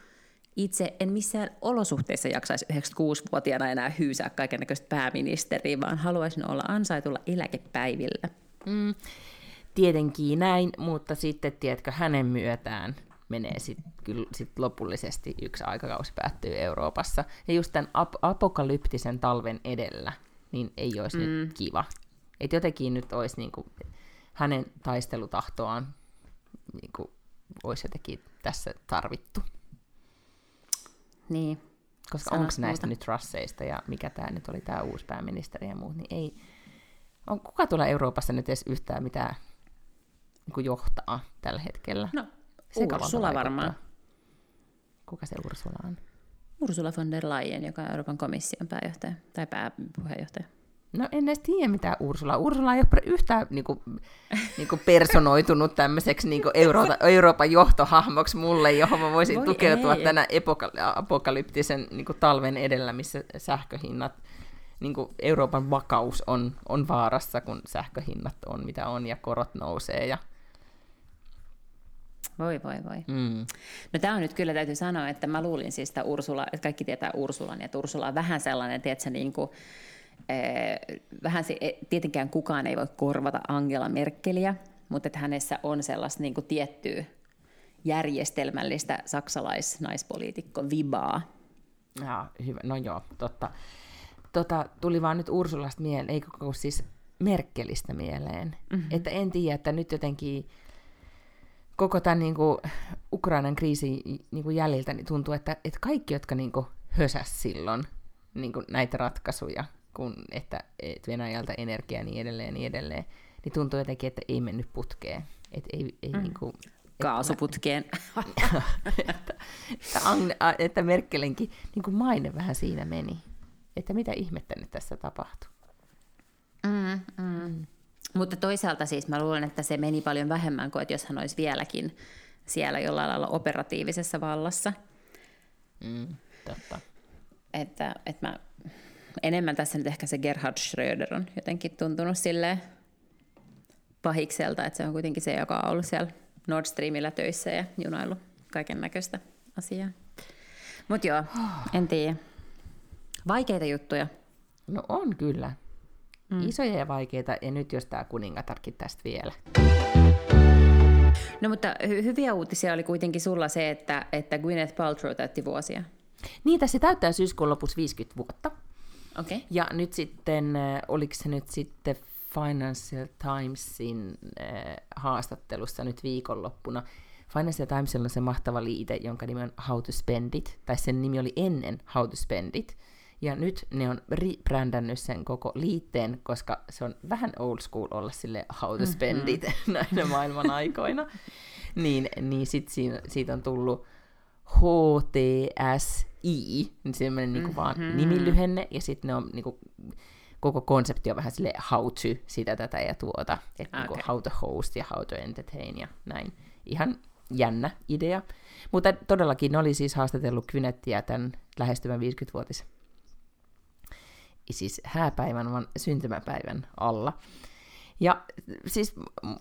itse en missään olosuhteissa jaksaisi 96-vuotiaana enää hyysää kaiken näköistä pääministeriä, vaan haluaisin olla ansaitulla eläkepäivillä. Mm, tietenkin näin, mutta sitten, tiedätkö, hänen myötään menee sitten kyllä sit lopullisesti yksi aikakausi päättyy Euroopassa. Ja just tämän ap- apokalyptisen talven edellä, niin ei olisi mm. nyt kiva. Että jotenkin nyt olisi niinku, hänen taistelutahtoaan niinku, olisi jotenkin tässä tarvittu. Niin. Koska onko näistä nyt rasseista ja mikä tämä nyt oli tämä uusi pääministeri ja muut, niin ei... On, kuka tuolla Euroopassa nyt edes yhtään mitään niin johtaa tällä hetkellä? No, Ursula varmaan. Kuka se Ursula on? Ursula von der Leyen, joka on Euroopan komission pääjohtaja tai pääpuheenjohtaja. No en edes tiedä mitä Ursula. Ursula ei ole yhtään niinku, niinku personoitunut tämmöiseksi niinku Euroota, Euroopan johtohahmoksi mulle, johon mä voisin Voi tukeutua ei. tänä epoka- apokalyptisen niinku talven edellä, missä sähköhinnat, niinku Euroopan vakaus on, on vaarassa, kun sähköhinnat on mitä on ja korot nousee ja voi, voi, voi. Mm. No tämä on nyt kyllä täytyy sanoa, että mä luulin siis että Ursula, että kaikki tietää Ursulan, ja että Ursula on vähän sellainen, tiedätkö, niin kuin, Eh, vähän se, e, tietenkään kukaan ei voi korvata Angela Merkeliä, mutta että hänessä on sellaista niin kuin tiettyä järjestelmällistä saksalaisnaispoliitikko vibaa. Ja, hyvä. No joo, totta. Tota, tuli vaan nyt Ursulasta mieleen, eikö siis Merkelistä mieleen. Mm-hmm. Että en tiedä, että nyt jotenkin koko tämän niin kuin, Ukrainan kriisin niin kuin jäljiltä niin tuntuu, että, että kaikki, jotka niin kuin, hösäs silloin niin kuin, näitä ratkaisuja, kun, että, että Venäjältä energia ja niin edelleen ja niin edelleen, niin tuntuu jotenkin, että ei mennyt putkeen. Että ei, ei mm. niin kuin, Kaasuputkeen. (laughs) että, että, että, että Merkelinkin niin kuin maine vähän siinä meni. Että mitä ihmettä nyt tässä tapahtui. Mm, mm. Mutta toisaalta siis mä luulen, että se meni paljon vähemmän kuin että jos hän olisi vieläkin siellä jollain lailla operatiivisessa vallassa. Mm, totta. Että, että mä enemmän tässä nyt ehkä se Gerhard Schröder on jotenkin tuntunut sille pahikselta, että se on kuitenkin se, joka on ollut siellä Nord Streamilla töissä ja junailu kaiken näköistä asiaa. Mutta joo, en tiedä. Vaikeita juttuja. No on kyllä. Mm. Isoja ja vaikeita, ja nyt jos tämä kuningatarkin tästä vielä. No mutta hy- hyviä uutisia oli kuitenkin sulla se, että, että Gwyneth Paltrow täytti vuosia. Niin, tässä täyttää syyskuun lopussa 50 vuotta. Okay. Ja nyt sitten, äh, oliko se nyt sitten Financial Timesin äh, haastattelussa nyt viikonloppuna, Financial Timesilla on se mahtava liite, jonka nimi on How to Spend It, tai sen nimi oli ennen How to Spend It. Ja nyt ne on rebrändännyt sen koko liitteen, koska se on vähän old school olla sille How to Spend It mm-hmm. (laughs) näinä maailman aikoina. (laughs) niin, niin sit siinä, siitä on tullut HTSI, niin semmoinen niinku mm-hmm. vaan nimilyhenne, ja sitten ne on niinku, koko konsepti on vähän sille how to, sitä, tätä ja tuota, että okay. niinku how to host ja how to entertain ja näin. Ihan jännä idea. Mutta todellakin ne oli siis haastatellut Kynettiä tämän lähestyvän 50-vuotis siis hääpäivän, vaan syntymäpäivän alla. Ja siis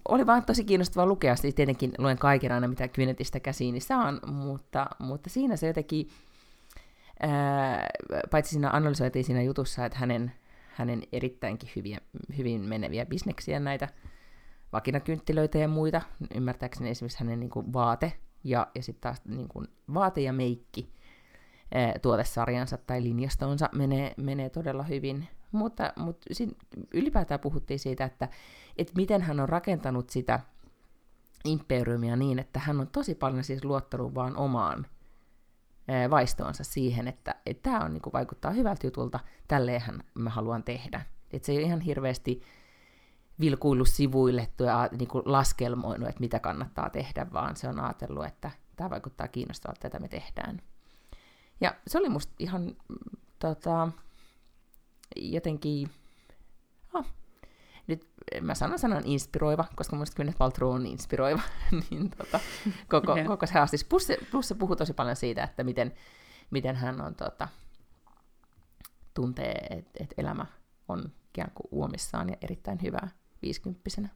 oli vaan tosi kiinnostavaa lukea, siis tietenkin luen kaiken aina, mitä Kynetistä käsiini saan, mutta, mutta siinä se jotenkin, ää, paitsi siinä analysoitiin siinä jutussa, että hänen, hänen erittäinkin hyviä, hyvin meneviä bisneksiä näitä vakinakynttilöitä ja muita, ymmärtääkseni esimerkiksi hänen niin kuin, vaate ja, ja sitten taas niin kuin, vaate ja meikki tuotesarjansa tai linjastonsa menee, menee todella hyvin, mutta, mutta ylipäätään puhuttiin siitä, että, että miten hän on rakentanut sitä imperiumia niin, että hän on tosi paljon siis luottanut vaan omaan vaistoonsa siihen, että, tämä on, niin kuin, vaikuttaa hyvältä jutulta, tälleenhän mä haluan tehdä. Että se ei ole ihan hirveästi vilkuillut sivuille ja niin kuin laskelmoinut, että mitä kannattaa tehdä, vaan se on ajatellut, että tämä vaikuttaa kiinnostavalta, tätä me tehdään. Ja se oli musta ihan tota, jotenkin, oh, nyt mä sanon sanan inspiroiva, koska mun mielestä Paltrow on inspiroiva, (laughs) niin tota, koko, koko se haastis. Plus se, plus se puhuu tosi paljon siitä, että miten, miten hän on, tota, tuntee, että et elämä on ikään kuin uomissaan ja erittäin hyvää viisikymppisenä.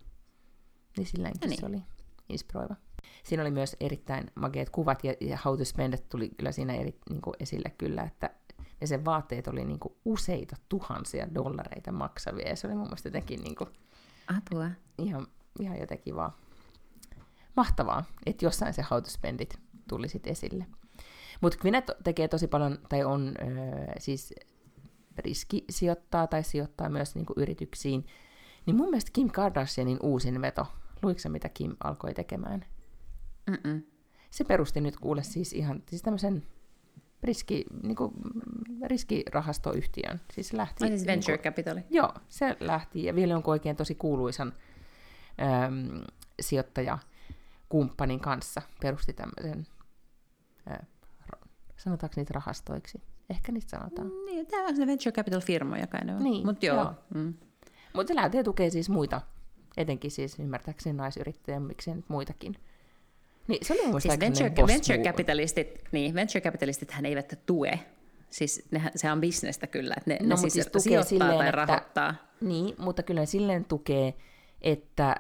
Niin silläkin no niin. se oli inspiroiva. Siinä oli myös erittäin mageet kuvat, ja, ja How to Spend tuli kyllä siinä eri, niin kuin esille kyllä, että ja sen vaatteet oli niin kuin useita tuhansia dollareita maksavia, ja se oli mun mielestä jotenkin niin kuin Apua. Ihan, ihan jotenkin vaan mahtavaa, että jossain se How to Spendit tuli sitten esille. Mutta Gwinnett tekee tosi paljon, tai on öö, siis riskisijoittaa tai sijoittaa myös niinku yrityksiin, niin mun mielestä Kim Kardashianin uusin veto, luiksa mitä Kim alkoi tekemään? Mm-mm. Se perusti nyt kuule siis ihan siis tämmöisen riski, niin kuin, riskirahastoyhtiön. Siis lähti, siis venture niin capital. Joo, se lähti ja vielä on oikein tosi kuuluisan äm, sijoittajakumppanin kanssa perusti tämmöisen, äh, sanotaanko niitä rahastoiksi? Ehkä niitä sanotaan. Niin, tämä on se venture capital firma, joka ei Niin, Mut joo. joo. Mm. Mutta se lähtee tukee siis muita, etenkin siis ymmärtääkseni naisyrittäjiä, miksei nyt muitakin niin, se oli siis venture, venture, capitalistit, niin, venture capitalistithän eivät tue. Siis nehän, se on bisnestä kyllä, että ne, no, ne siis, siis tukee sijoittaa silleen, tai rahoittaa. Että, niin, mutta kyllä silleen tukee, että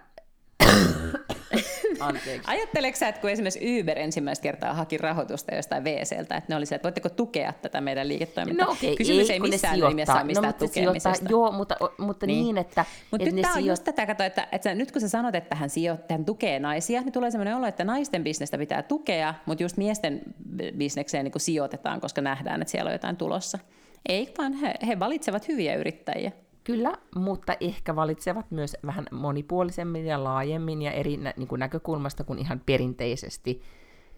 Anteeksi. Ajatteleeko sä, että kun esimerkiksi Uber ensimmäistä kertaa haki rahoitusta jostain VCltä, että ne oli se, että voitteko tukea tätä meidän liiketoimintaa? No okei, Kysymys ei, ei missään nimessä ole mistään no, mutta tukemisesta. Sijoittaa, joo, mutta, mutta niin, niin että... Mutta nyt tämä on just tätä, kato, että, että nyt kun sä sanot, että hän, sijoittaa, hän tukee naisia, niin tulee sellainen olo, että naisten bisnestä pitää tukea, mutta just miesten bisnekseen niin sijoitetaan, koska nähdään, että siellä on jotain tulossa. Ei, vaan he, he valitsevat hyviä yrittäjiä. Kyllä, mutta ehkä valitsevat myös vähän monipuolisemmin ja laajemmin ja eri nä- niin kuin näkökulmasta kuin ihan perinteisesti.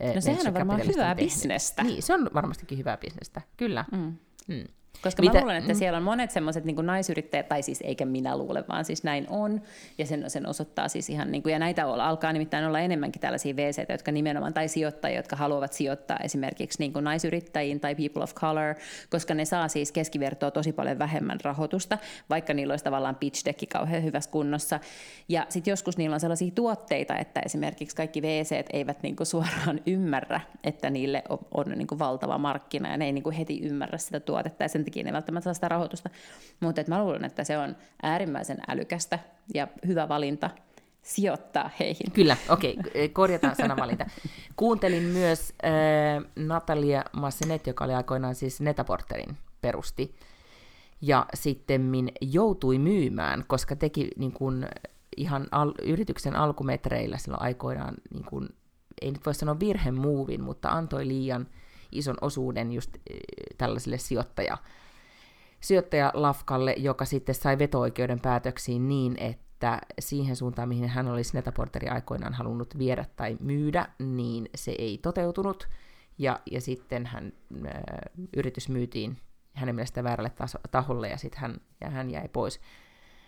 Eh, no sehän on varmaan hyvää bisnestä. Niin, se on varmastikin hyvää bisnestä, kyllä. Mm. Mm. Koska Mitä? mä luulen, että mm. siellä on monet semmoiset niin naisyrittäjät, tai siis eikä minä luule, vaan siis näin on. Ja sen, sen osoittaa siis ihan, niin kuin, ja näitä olla, alkaa nimittäin olla enemmänkin tällaisia VC, jotka nimenomaan, tai sijoittajia, jotka haluavat sijoittaa esimerkiksi niin kuin naisyrittäjiin tai people of color, koska ne saa siis keskivertoa tosi paljon vähemmän rahoitusta, vaikka niillä olisi tavallaan pitch decki kauhean hyvässä kunnossa. Ja sitten joskus niillä on sellaisia tuotteita, että esimerkiksi kaikki VC eivät niin kuin suoraan ymmärrä, että niille on, on niin kuin valtava markkina, ja ne ei niin kuin heti ymmärrä sitä tuotetta, ja sen ne välttämättä saa sitä rahoitusta. Mutta mä luulen, että se on äärimmäisen älykästä ja hyvä valinta sijoittaa heihin. Kyllä, okei, okay, korjataan sanavalinta. Kuuntelin myös äh, Natalia Massenet, joka oli aikoinaan siis Netaporterin perusti, ja sitten joutui myymään, koska teki niin kun, ihan al- yrityksen alkumetreillä silloin aikoinaan, niin kun, ei nyt voi sanoa virhemuuvin, mutta antoi liian ison osuuden just äh, tällaiselle sijoittaja sijoittajalafkalle, joka sitten sai veto-oikeuden päätöksiin niin, että siihen suuntaan, mihin hän olisi Netaporteri aikoinaan halunnut viedä tai myydä, niin se ei toteutunut. Ja, ja sitten hän, ö, yritys myytiin hänen mielestä väärälle taso, taholle ja sitten hän, ja hän jäi pois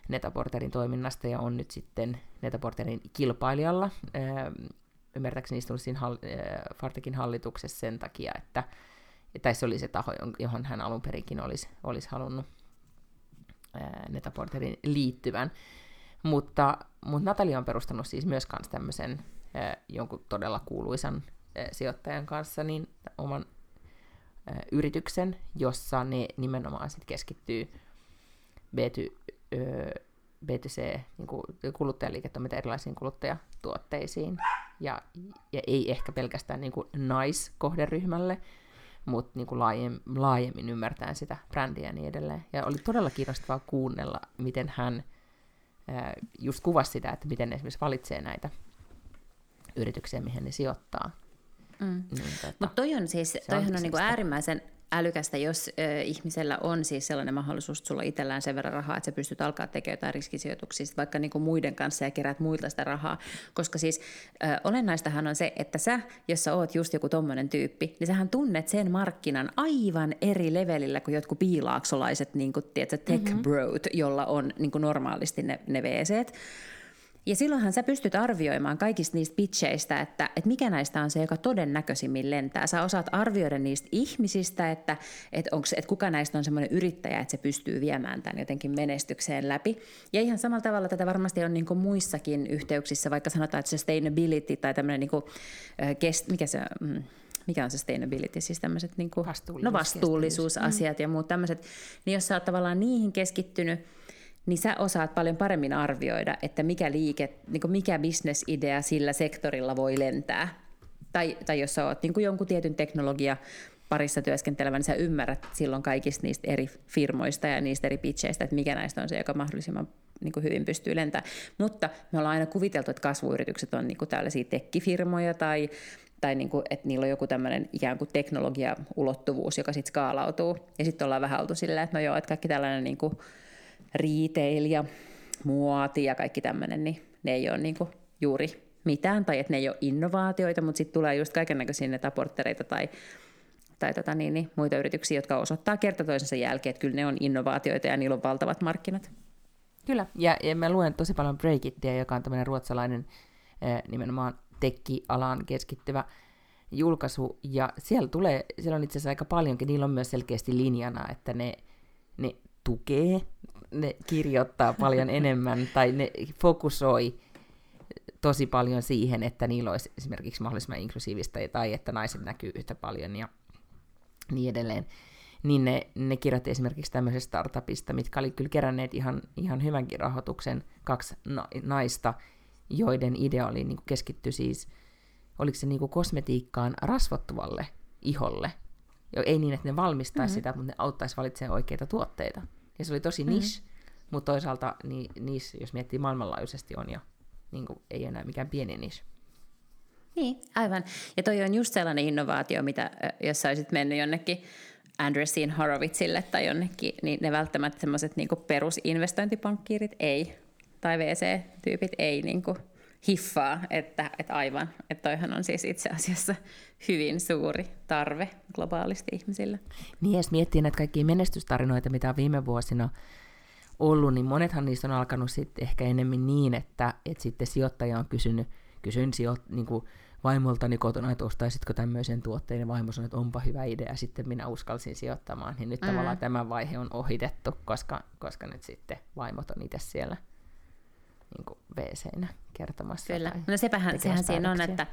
Netaporterin toiminnasta ja on nyt sitten Netaporterin kilpailijalla. Ö, ymmärtääkseni istunut siinä hall, Fartekin hallituksessa sen takia, että tai se oli se taho, johon hän alun perinkin olisi, olisi halunnut Netaporterin liittyvän. Mutta, mutta Natalia on perustanut siis myös kans tämmöisen ää, jonkun todella kuuluisan ää, sijoittajan kanssa niin oman ää, yrityksen, jossa ne nimenomaan sit keskittyy B2, B2C niin kuluttajaliiketoiminta erilaisiin kuluttajatuotteisiin, ja, ja ei ehkä pelkästään niin naiskohderyhmälle, mutta niin kuin laajemmin, laajemmin ymmärtää sitä brändiä ja niin edelleen. Ja oli todella kiinnostavaa kuunnella, miten hän ää, just kuvasi sitä, että miten esimerkiksi valitsee näitä yrityksiä, mihin ne sijoittaa. Mm. Niin, tota, Mutta toi on siis, toihan on, on niin äärimmäisen älykästä, jos ö, ihmisellä on siis sellainen mahdollisuus, että sulla on itsellään sen verran rahaa, että sä pystyt alkaa tekemään jotain riskisijoituksia vaikka niin kuin muiden kanssa ja kerät muilta sitä rahaa. Koska siis ö, olennaistahan on se, että sä, jos sä oot just joku tommonen tyyppi, niin sähän tunnet sen markkinan aivan eri levelillä kuin jotkut piilaaksolaiset niin kuin, tiedätkö, tech mm-hmm. brot, jolla on niin kuin normaalisti ne, ne WCt. Ja silloinhan sä pystyt arvioimaan kaikista niistä pitcheistä, että, että mikä näistä on se, joka todennäköisimmin lentää. Sä osaat arvioida niistä ihmisistä, että, että, onks, että kuka näistä on semmoinen yrittäjä, että se pystyy viemään tämän jotenkin menestykseen läpi. Ja ihan samalla tavalla tätä varmasti on niin muissakin yhteyksissä, vaikka sanotaan, että sustainability tai tämmöinen, niin kuin, kest, mikä se mm, mikä on sustainability, siis tämmöiset niin kuin, no vastuullisuusasiat mm. ja muut tämmöiset, niin jos sä oot tavallaan niihin keskittynyt, niin sä osaat paljon paremmin arvioida, että mikä liike, niin mikä bisnesidea sillä sektorilla voi lentää. Tai, tai jos sä oot niin jonkun tietyn teknologia parissa työskentelevä, niin sä ymmärrät silloin kaikista niistä eri firmoista ja niistä eri pitcheistä, että mikä näistä on se, joka mahdollisimman niin kuin hyvin pystyy lentämään. Mutta me ollaan aina kuviteltu, että kasvuyritykset on niin kuin tällaisia tekkifirmoja tai, tai niin kuin, että niillä on joku tämmöinen ikään kuin teknologiaulottuvuus, joka sitten skaalautuu. Ja sitten ollaan vähän oltu silleen, että no joo, että kaikki tällainen niin kuin retail ja muoti ja kaikki tämmöinen, niin ne ei ole niin juuri mitään, tai että ne ei ole innovaatioita, mutta sitten tulee just kaikenlaisia netaporttereita tai, tai tota niin, niin, muita yrityksiä, jotka osoittaa kerta toisensa jälkeen, että kyllä ne on innovaatioita ja niillä on valtavat markkinat. Kyllä, ja, ja mä luen tosi paljon Breakittia, joka on tämmöinen ruotsalainen nimenomaan tekki-alaan keskittyvä julkaisu, ja siellä, tulee, siellä on itse asiassa aika paljonkin, niillä on myös selkeästi linjana, että ne, ne tukee, ne kirjoittaa paljon enemmän (laughs) tai ne fokusoi tosi paljon siihen, että niillä olisi esimerkiksi mahdollisimman inklusiivista tai että naiset näkyy yhtä paljon ja niin edelleen. Niin ne, ne kirjoitti esimerkiksi tämmöisestä startupista, mitkä oli kyllä keränneet ihan, ihan hyvänkin rahoituksen, kaksi na- naista, joiden idea oli niin keskitty siis, oliko se niin kosmetiikkaan rasvottuvalle iholle. Jo, ei niin, että ne valmistaisi mm-hmm. sitä, mutta ne auttaisi valitsemaan oikeita tuotteita. Ja se oli tosi mm-hmm. niche, mutta toisaalta niin, niissä, jos miettii maailmanlaajuisesti, on jo niin kuin, ei enää mikään pieni niche. Niin, aivan. Ja toi on just sellainen innovaatio, mitä jos sä olisit mennyt jonnekin Andresin Horowitzille tai jonnekin, niin ne välttämättä semmoiset niin perusinvestointipankkiirit ei, tai VC-tyypit ei niin kuin hiffaa, että, että aivan, että toihan on siis itse asiassa hyvin suuri tarve globaalisti ihmisille. Niin, jos miettii näitä kaikkia menestystarinoita, mitä on viime vuosina ollut, niin monethan niistä on alkanut sitten ehkä enemmän niin, että, että sitten sijoittaja on kysynyt, kysyn sijo, niin kuin vaimoltani kotona, että ostaisitko tämmöisen tuotteen, ja vaimo sanoi, että onpa hyvä idea, sitten minä uskalsin sijoittamaan, niin nyt mm. tavallaan tämä vaihe on ohitettu, koska, koska nyt sitten vaimot on itse siellä niin kuin WC-nä kertomassa. Kyllä, no sepähän, sehän siinä on, että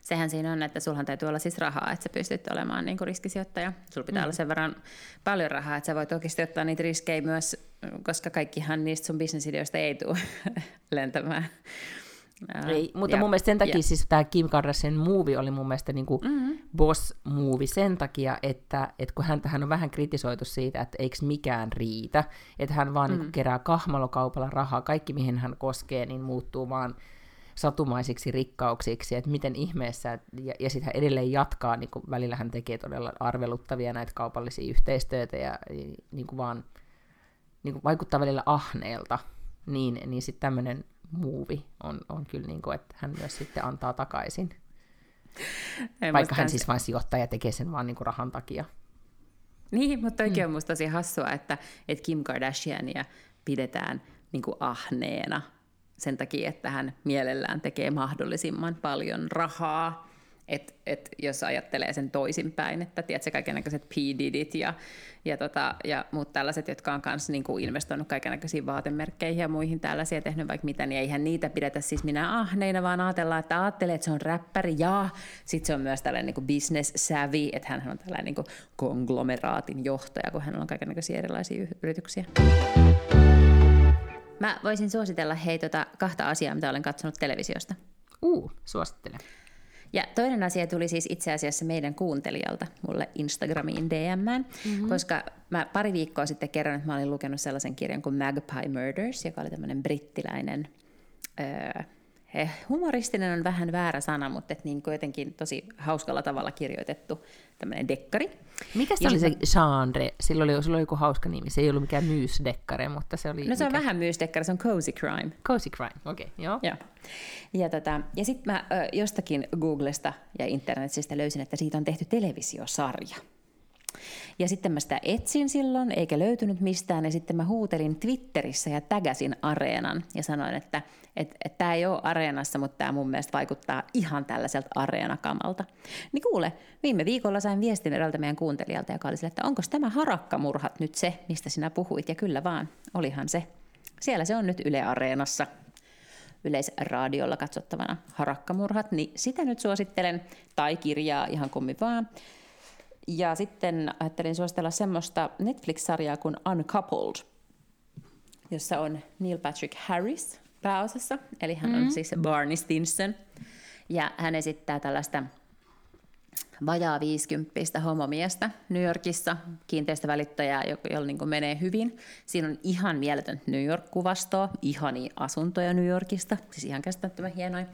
sehän siinä on, että sulhan täytyy olla siis rahaa, että sä pystyt olemaan niin kuin riskisijoittaja. Sulla pitää mm. olla sen verran paljon rahaa, että sä voit oikeasti ottaa niitä riskejä myös, koska kaikkihan niistä sun bisnesideoista ei tule (laughs) lentämään. Ei, mutta ja, mun mielestä sen takia ja. siis tämä Kim Kardashian movie oli mun mielestä niinku mm-hmm. boss-movie sen takia, että, että kun häntä hän on vähän kritisoitu siitä, että eikö mikään riitä, että hän vaan mm-hmm. niinku kerää kahmalokaupalla rahaa, kaikki mihin hän koskee, niin muuttuu vaan satumaisiksi rikkauksiksi, että miten ihmeessä, ja, ja sitten hän edelleen jatkaa, niin kuin välillä hän tekee todella arveluttavia näitä kaupallisia yhteistyötä, ja, ja niin kuin vaan niin kuin vaikuttaa välillä ahneelta, niin, niin sitten tämmöinen muuvi on, on kyllä niin kuin, että hän myös sitten antaa takaisin. Ei Vaikka hän siis vain sijoittaa ja tekee sen vaan niin kuin rahan takia. Niin, mutta oikein mm. on musta tosi hassua, että, että Kim Kardashiania pidetään niin kuin ahneena sen takia, että hän mielellään tekee mahdollisimman paljon rahaa. Et, et jos ajattelee sen toisinpäin, että tiedätkö, kaikenlaiset P. Didit ja, ja, tota, ja muut tällaiset, jotka on myös niinku investoinut kaikenlaisiin vaatemerkkeihin ja muihin tällaisia, tehnyt vaikka mitä, niin eihän niitä pidetä siis minä ahneina, vaan ajatellaan, että ajattelee, että se on räppäri ja sitten se on myös tällainen niinku business savvy, että hän on tällainen niinku konglomeraatin johtaja, kun hänellä on kaikenlaisia erilaisia yrityksiä. Mä voisin suositella hei tota kahta asiaa, mitä olen katsonut televisiosta. Uu, suosittele. Ja toinen asia tuli siis itse asiassa meidän kuuntelijalta mulle Instagramiin DM, mm-hmm. koska mä pari viikkoa sitten kerron, että mä olin lukenut sellaisen kirjan kuin Magpie Murders, joka oli tämmöinen brittiläinen öö, Eh, humoristinen on vähän väärä sana, mutta et niin jotenkin tosi hauskalla tavalla kirjoitettu tämmöinen dekkari. Mikä se oli se genre? Sillä oli, sillä oli joku hauska nimi. Se ei ollut mikään myysdekkari, mutta se oli... No se on mikä? vähän myysdekkari, se on cozy crime. Cozy crime, okei, okay, joo. Ja, ja, tota, ja sitten mä ö, jostakin Googlesta ja internetistä löysin, että siitä on tehty televisiosarja. Ja sitten mä sitä etsin silloin, eikä löytynyt mistään, ja sitten mä huutelin Twitterissä ja tägäsin Areenan ja sanoin, että et tämä ei ole Areenassa, mutta tämä mun mielestä vaikuttaa ihan tällaiselta Areenakamalta. Niin kuule, viime viikolla sain viestin edeltä meidän kuuntelijalta, joka oli sille, että onko tämä harakkamurhat nyt se, mistä sinä puhuit, ja kyllä vaan, olihan se. Siellä se on nyt Yle Areenassa yleisradiolla katsottavana harakkamurhat, niin sitä nyt suosittelen, tai kirjaa ihan kummi vaan. Ja sitten ajattelin suositella semmoista Netflix-sarjaa kuin Uncoupled, jossa on Neil Patrick Harris pääosassa, eli hän on mm. siis Barney Stinson, ja hän esittää tällaista vajaa 50 homomiestä New Yorkissa, kiinteistövälittäjää, jolla niin menee hyvin. Siinä on ihan mieletön New York-kuvastoa, ihania asuntoja New Yorkista, siis ihan käsittämättömän hienoja.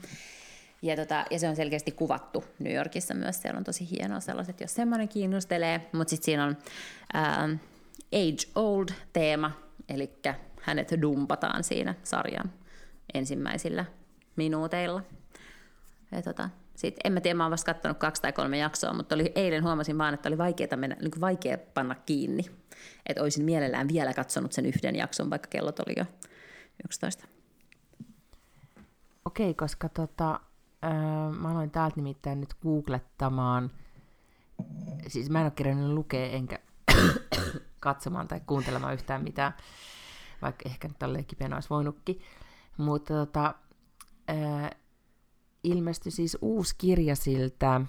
Ja, tota, ja se on selkeästi kuvattu New Yorkissa myös, siellä on tosi hienoa sellaiset, jos semmoinen kiinnostelee. Mutta sitten siinä on ää, age old teema, eli hänet dumpataan siinä sarjan ensimmäisillä minuuteilla. Ja tota, sit, en mä tiedä, mä oon vasta katsonut kaksi tai kolme jaksoa, mutta oli, eilen huomasin vaan, että oli niin vaikea panna kiinni. Että olisin mielellään vielä katsonut sen yhden jakson, vaikka kellot oli jo 11. Okei, koska tota, Öö, mä aloin täältä nimittäin nyt googlettamaan, siis mä en ole kerännyt lukea enkä (coughs) katsomaan tai kuuntelemaan yhtään mitään, vaikka ehkä nyt tälleen kipeänä olisi voinutkin, mutta tota, öö, ilmestyi siis uusi kirja siltä,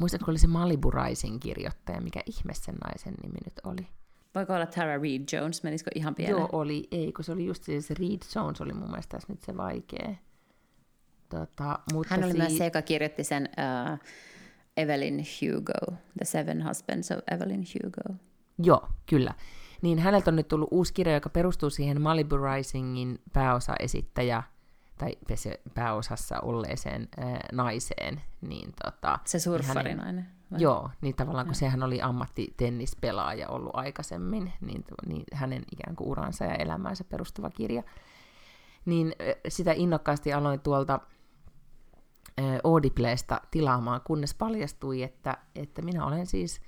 muistatko oli se Maliburaisin kirjoittaja, mikä ihme sen naisen nimi nyt oli? Voiko olla Tara Reid Jones, menisikö ihan pieleen? Joo, oli, ei, kun se oli just se Reid Jones oli mun mielestä tässä nyt se vaikea. Tota, mutta Hän oli si- myös se, joka kirjoitti sen uh, Evelyn Hugo, The Seven Husbands of Evelyn Hugo. Joo, kyllä. Niin häneltä on nyt tullut uusi kirja, joka perustuu siihen Malibu Risingin pääosaesittäjä tai pääosassa olleeseen äh, naiseen. Niin, tota, se surffarinainen? Hänen, joo, niin tavallaan kun sehän oli ammattitennispelaaja ollut aikaisemmin, niin, niin hänen ikään kuin uransa ja elämäänsä perustuva kirja. Niin sitä innokkaasti aloin tuolta Audibleesta tilaamaan, kunnes paljastui, että, että minä olen siis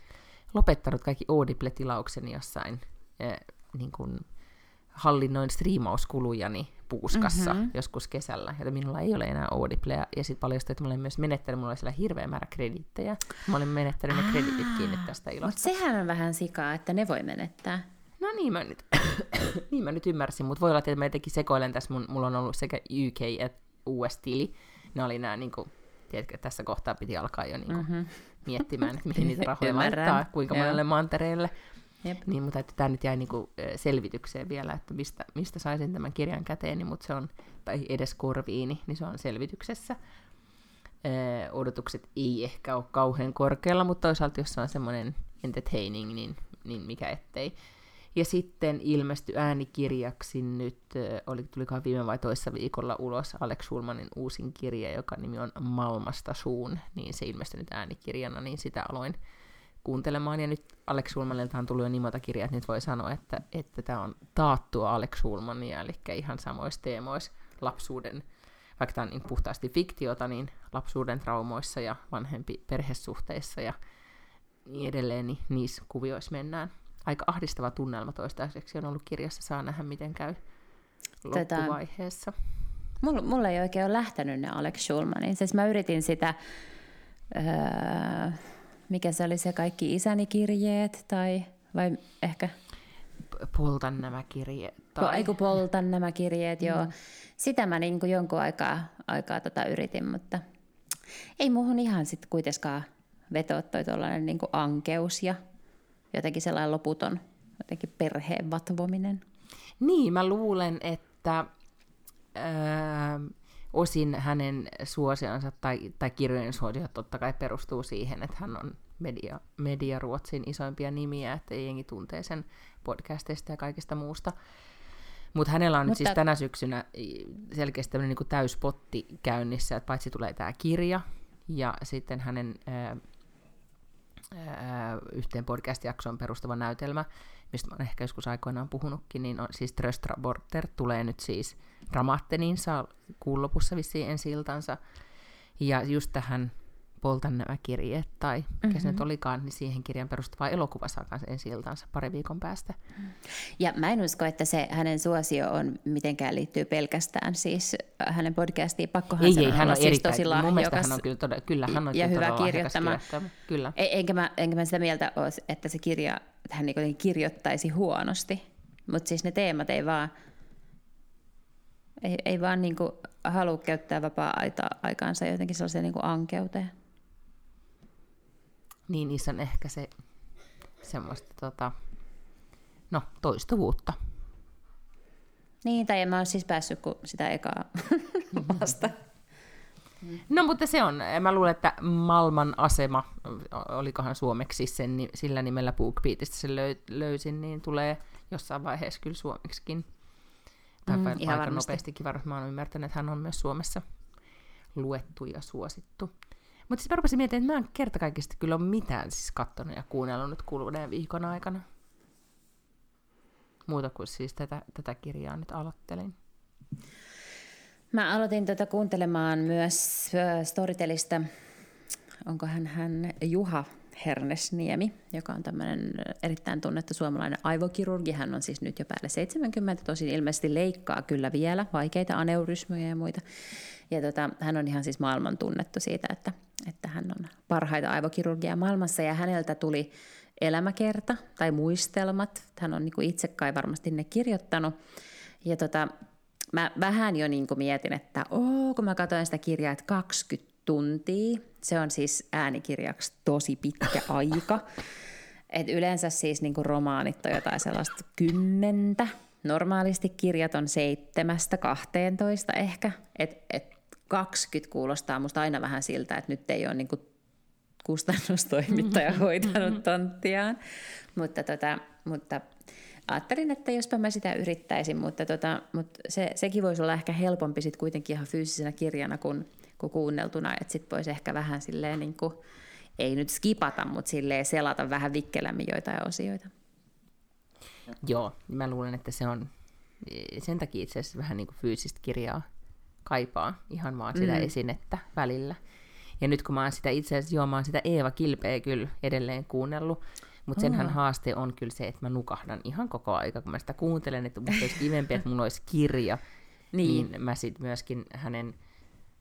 lopettanut kaikki Audible-tilaukseni jossain niin kuin hallinnoin striimauskulujani puuskassa mm-hmm. joskus kesällä, joten minulla ei ole enää Audiblea, ja sitten paljastui, että mä olen myös menettänyt, mulla oli siellä hirveä määrä kredittejä, mä olen menettänyt ne kreditit kiinni tästä ilosta. Mutta sehän on vähän sikaa, että ne voi menettää. No niin mä nyt, (coughs) niin mä nyt ymmärsin, mutta voi olla, että mä jotenkin sekoilen tässä, mun, mulla on ollut sekä UK että US-tili, ne oli nämä, niin kuin, tiedätkö, tässä kohtaa piti alkaa jo niin kuin, mm-hmm. miettimään, että mihin niitä rahoja laittaa, kuinka monelle mantereelle. Jep. Niin, mutta että tämä nyt jäi niin kuin, selvitykseen vielä, että mistä, mistä saisin tämän kirjan käteeni, mutta se on, tai edes korviini, niin se on selvityksessä. Ee, odotukset ei ehkä ole kauhean korkealla, mutta toisaalta jos se on semmoinen entertaining, niin, niin mikä ettei. Ja sitten ilmestyi äänikirjaksi nyt, oli, tulikohan viime vai toissa viikolla ulos Alex Schulmanin uusin kirja, joka nimi on Malmasta suun, niin se ilmestyi nyt äänikirjana, niin sitä aloin kuuntelemaan. Ja nyt Alex Schulmanilta on tullut jo niin monta kirjaa, että nyt voi sanoa, että, että tämä on taattua Alex Schulmania, eli ihan samoissa teemoissa lapsuuden, vaikka tämä on niin puhtaasti fiktiota, niin lapsuuden traumoissa ja vanhempi perhesuhteissa ja niin edelleen, niin niissä kuvioissa mennään aika ahdistava tunnelma toistaiseksi on ollut kirjassa. Saa nähdä, miten käy loppuvaiheessa. Mulla, mulla ei oikein ole lähtenyt ne Alex Schulmanin. Siis mä yritin sitä, öö, mikä se oli se kaikki isäni kirjeet, tai vai ehkä... Poltan nämä kirjeet. Tai... Ei kun poltan nämä kirjeet, joo. Mm. Sitä mä niin kuin jonkun aikaa, aikaa tota yritin, mutta ei muuhun ihan sitten kuitenkaan vetoa toi tuollainen niin ankeus ja jotenkin sellainen loputon jotenkin perheen vatvominen. Niin, mä luulen, että ää, osin hänen suosionsa tai, tai kirjojen suosio totta kai perustuu siihen, että hän on media, media Ruotsin isoimpia nimiä, että jengi tuntee sen podcasteista ja kaikista muusta. Mutta hänellä on Mutta... nyt siis tänä syksynä selkeästi tämmöinen niin täyspotti käynnissä, että paitsi tulee tämä kirja ja sitten hänen ää, yhteen podcast-jaksoon perustuva näytelmä, mistä olen ehkä joskus aikoinaan puhunutkin, niin on siis Tröstra Borter tulee nyt siis Dramaatteninsa kuun lopussa vissiin ensi iltansa. Ja just tähän Poltan nämä kirjeet, tai mikä mm-hmm. se nyt olikaan, niin siihen kirjan perustuva elokuva saa kanssa ensi iltansa pari viikon päästä. Ja mä en usko, että se hänen suosio on mitenkään liittyy pelkästään siis hänen podcastiin. Pakkohan ei, ei, hän on siis erittäin, tosi mielestä hän on kyllä, todella, kyllä hän on ja hyvä kirjoittama. Kyllä. E- enkä, mä, enkä mä sitä mieltä ole, että se kirja, hän niin kirjoittaisi huonosti, mutta siis ne teemat ei vaan, ei, ei vaan niin halua käyttää vapaa-aikaansa jotenkin sellaiseen niin ankeuteen niin niissä on ehkä se semmoista tota, no, toistuvuutta. Niin, tai en mä ole siis päässyt kuin sitä ekaa vasta. No mutta se on, mä luulen, että Malman asema, olikohan suomeksi sen, sillä nimellä BookBeatista sen löy, löysin, niin tulee jossain vaiheessa kyllä suomeksikin. Tai mm, aika varmasti. nopeastikin varmasti. Mä oon ymmärtänyt, että hän on myös Suomessa luettu ja suosittu. Mutta sitten mä rupesin miettimään, että mä en kertakaikkisesti kyllä ole mitään siis kattonut ja kuunnellut nyt kuluneen viikon aikana. Muuta kuin siis tätä, tätä kirjaa nyt aloittelin. Mä aloitin tätä kuuntelemaan myös Storytelista, onko hän, hän Juha Hernesniemi, joka on tämmöinen erittäin tunnettu suomalainen aivokirurgi. Hän on siis nyt jo päälle 70, tosin ilmeisesti leikkaa kyllä vielä vaikeita aneurysmyjä ja muita. Ja tota, hän on ihan siis maailman tunnettu siitä, että, että hän on parhaita aivokirurgia maailmassa ja häneltä tuli elämäkerta tai muistelmat. Hän on niin itse kai varmasti ne kirjoittanut. Ja tota, mä vähän jo niin mietin, että oo, kun mä katsoin sitä kirjaa, että 20 tuntia. Se on siis äänikirjaksi tosi pitkä aika. Et yleensä siis niin romaanit on jotain sellaista kymmentä. Normaalisti kirjat on seitsemästä 12 ehkä. Et, et 20 kuulostaa musta aina vähän siltä, että nyt ei ole niin kustannustoimittaja hoitanut tonttiaan. Mutta, tota, mutta ajattelin, että jospa mä sitä yrittäisin, mutta, tota, mutta se, sekin voisi olla ehkä helpompi sitten kuitenkin ihan fyysisenä kirjana kuin, kuin kuunneltuna, että sitten voisi ehkä vähän silleen niin kuin, ei nyt skipata, mutta silleen selata vähän vikkelämmin joitain osioita. Joo, mä luulen, että se on sen takia itse asiassa vähän niin kuin fyysistä kirjaa kaipaa ihan vaan sitä mm. esinettä välillä. Ja nyt kun mä oon sitä itse asiassa, joo, mä oon sitä Eeva Kilpeä kyllä edelleen kuunnellut, mutta senhän haaste on kyllä se, että mä nukahdan ihan koko aika, kun mä sitä kuuntelen, että musta olisi kivempi, että mulla olisi kirja, niin, niin mä sitten myöskin hänen,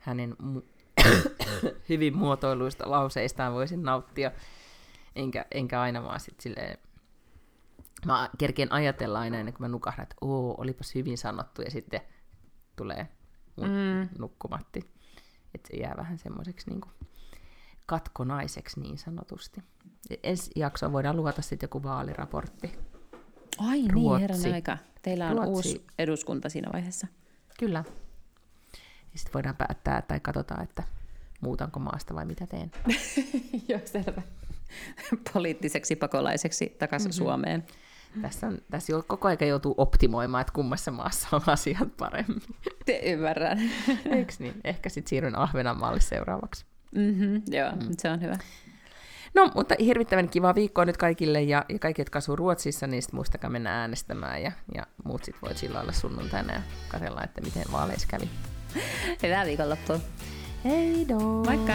hänen mu- (coughs) hyvin muotoiluista lauseistaan voisin nauttia, enkä, enkä aina vaan sitten silleen, mä kerkeen ajatella aina ennen kuin mä nukahdan, että oo, olipas hyvin sanottu, ja sitten tulee mm. nukkumatti. Että se jää vähän semmoiseksi niin katkonaiseksi niin sanotusti. Ensi jaksoa voidaan luvata sitten joku vaaliraportti. Ai Ruotsi. niin, herran aika. Teillä on Ruotsi. uusi eduskunta siinä vaiheessa. Kyllä. Ja sitten voidaan päättää tai katsotaan, että muutanko maasta vai mitä teen. (laughs) Joo, selvä. Poliittiseksi pakolaiseksi takaisin mm-hmm. Suomeen. Tässä, on, tässä jo, koko ajan joutuu optimoimaan, että kummassa maassa on asiat paremmin. Te ymmärrän. (laughs) Eikö niin? Ehkä sitten siirryn Ahvenanmaalle seuraavaksi. Mm-hmm, joo, mm. se on hyvä. No, mutta hirvittävän kiva viikkoa nyt kaikille ja, ja kaikki, jotka asuu Ruotsissa, niin muistakaa mennä äänestämään ja, ja muut sitten voi chillailla sunnuntaina ja katsella, että miten vaaleissa kävi. (laughs) Hyvää viikonloppua. Hei do! Moikka!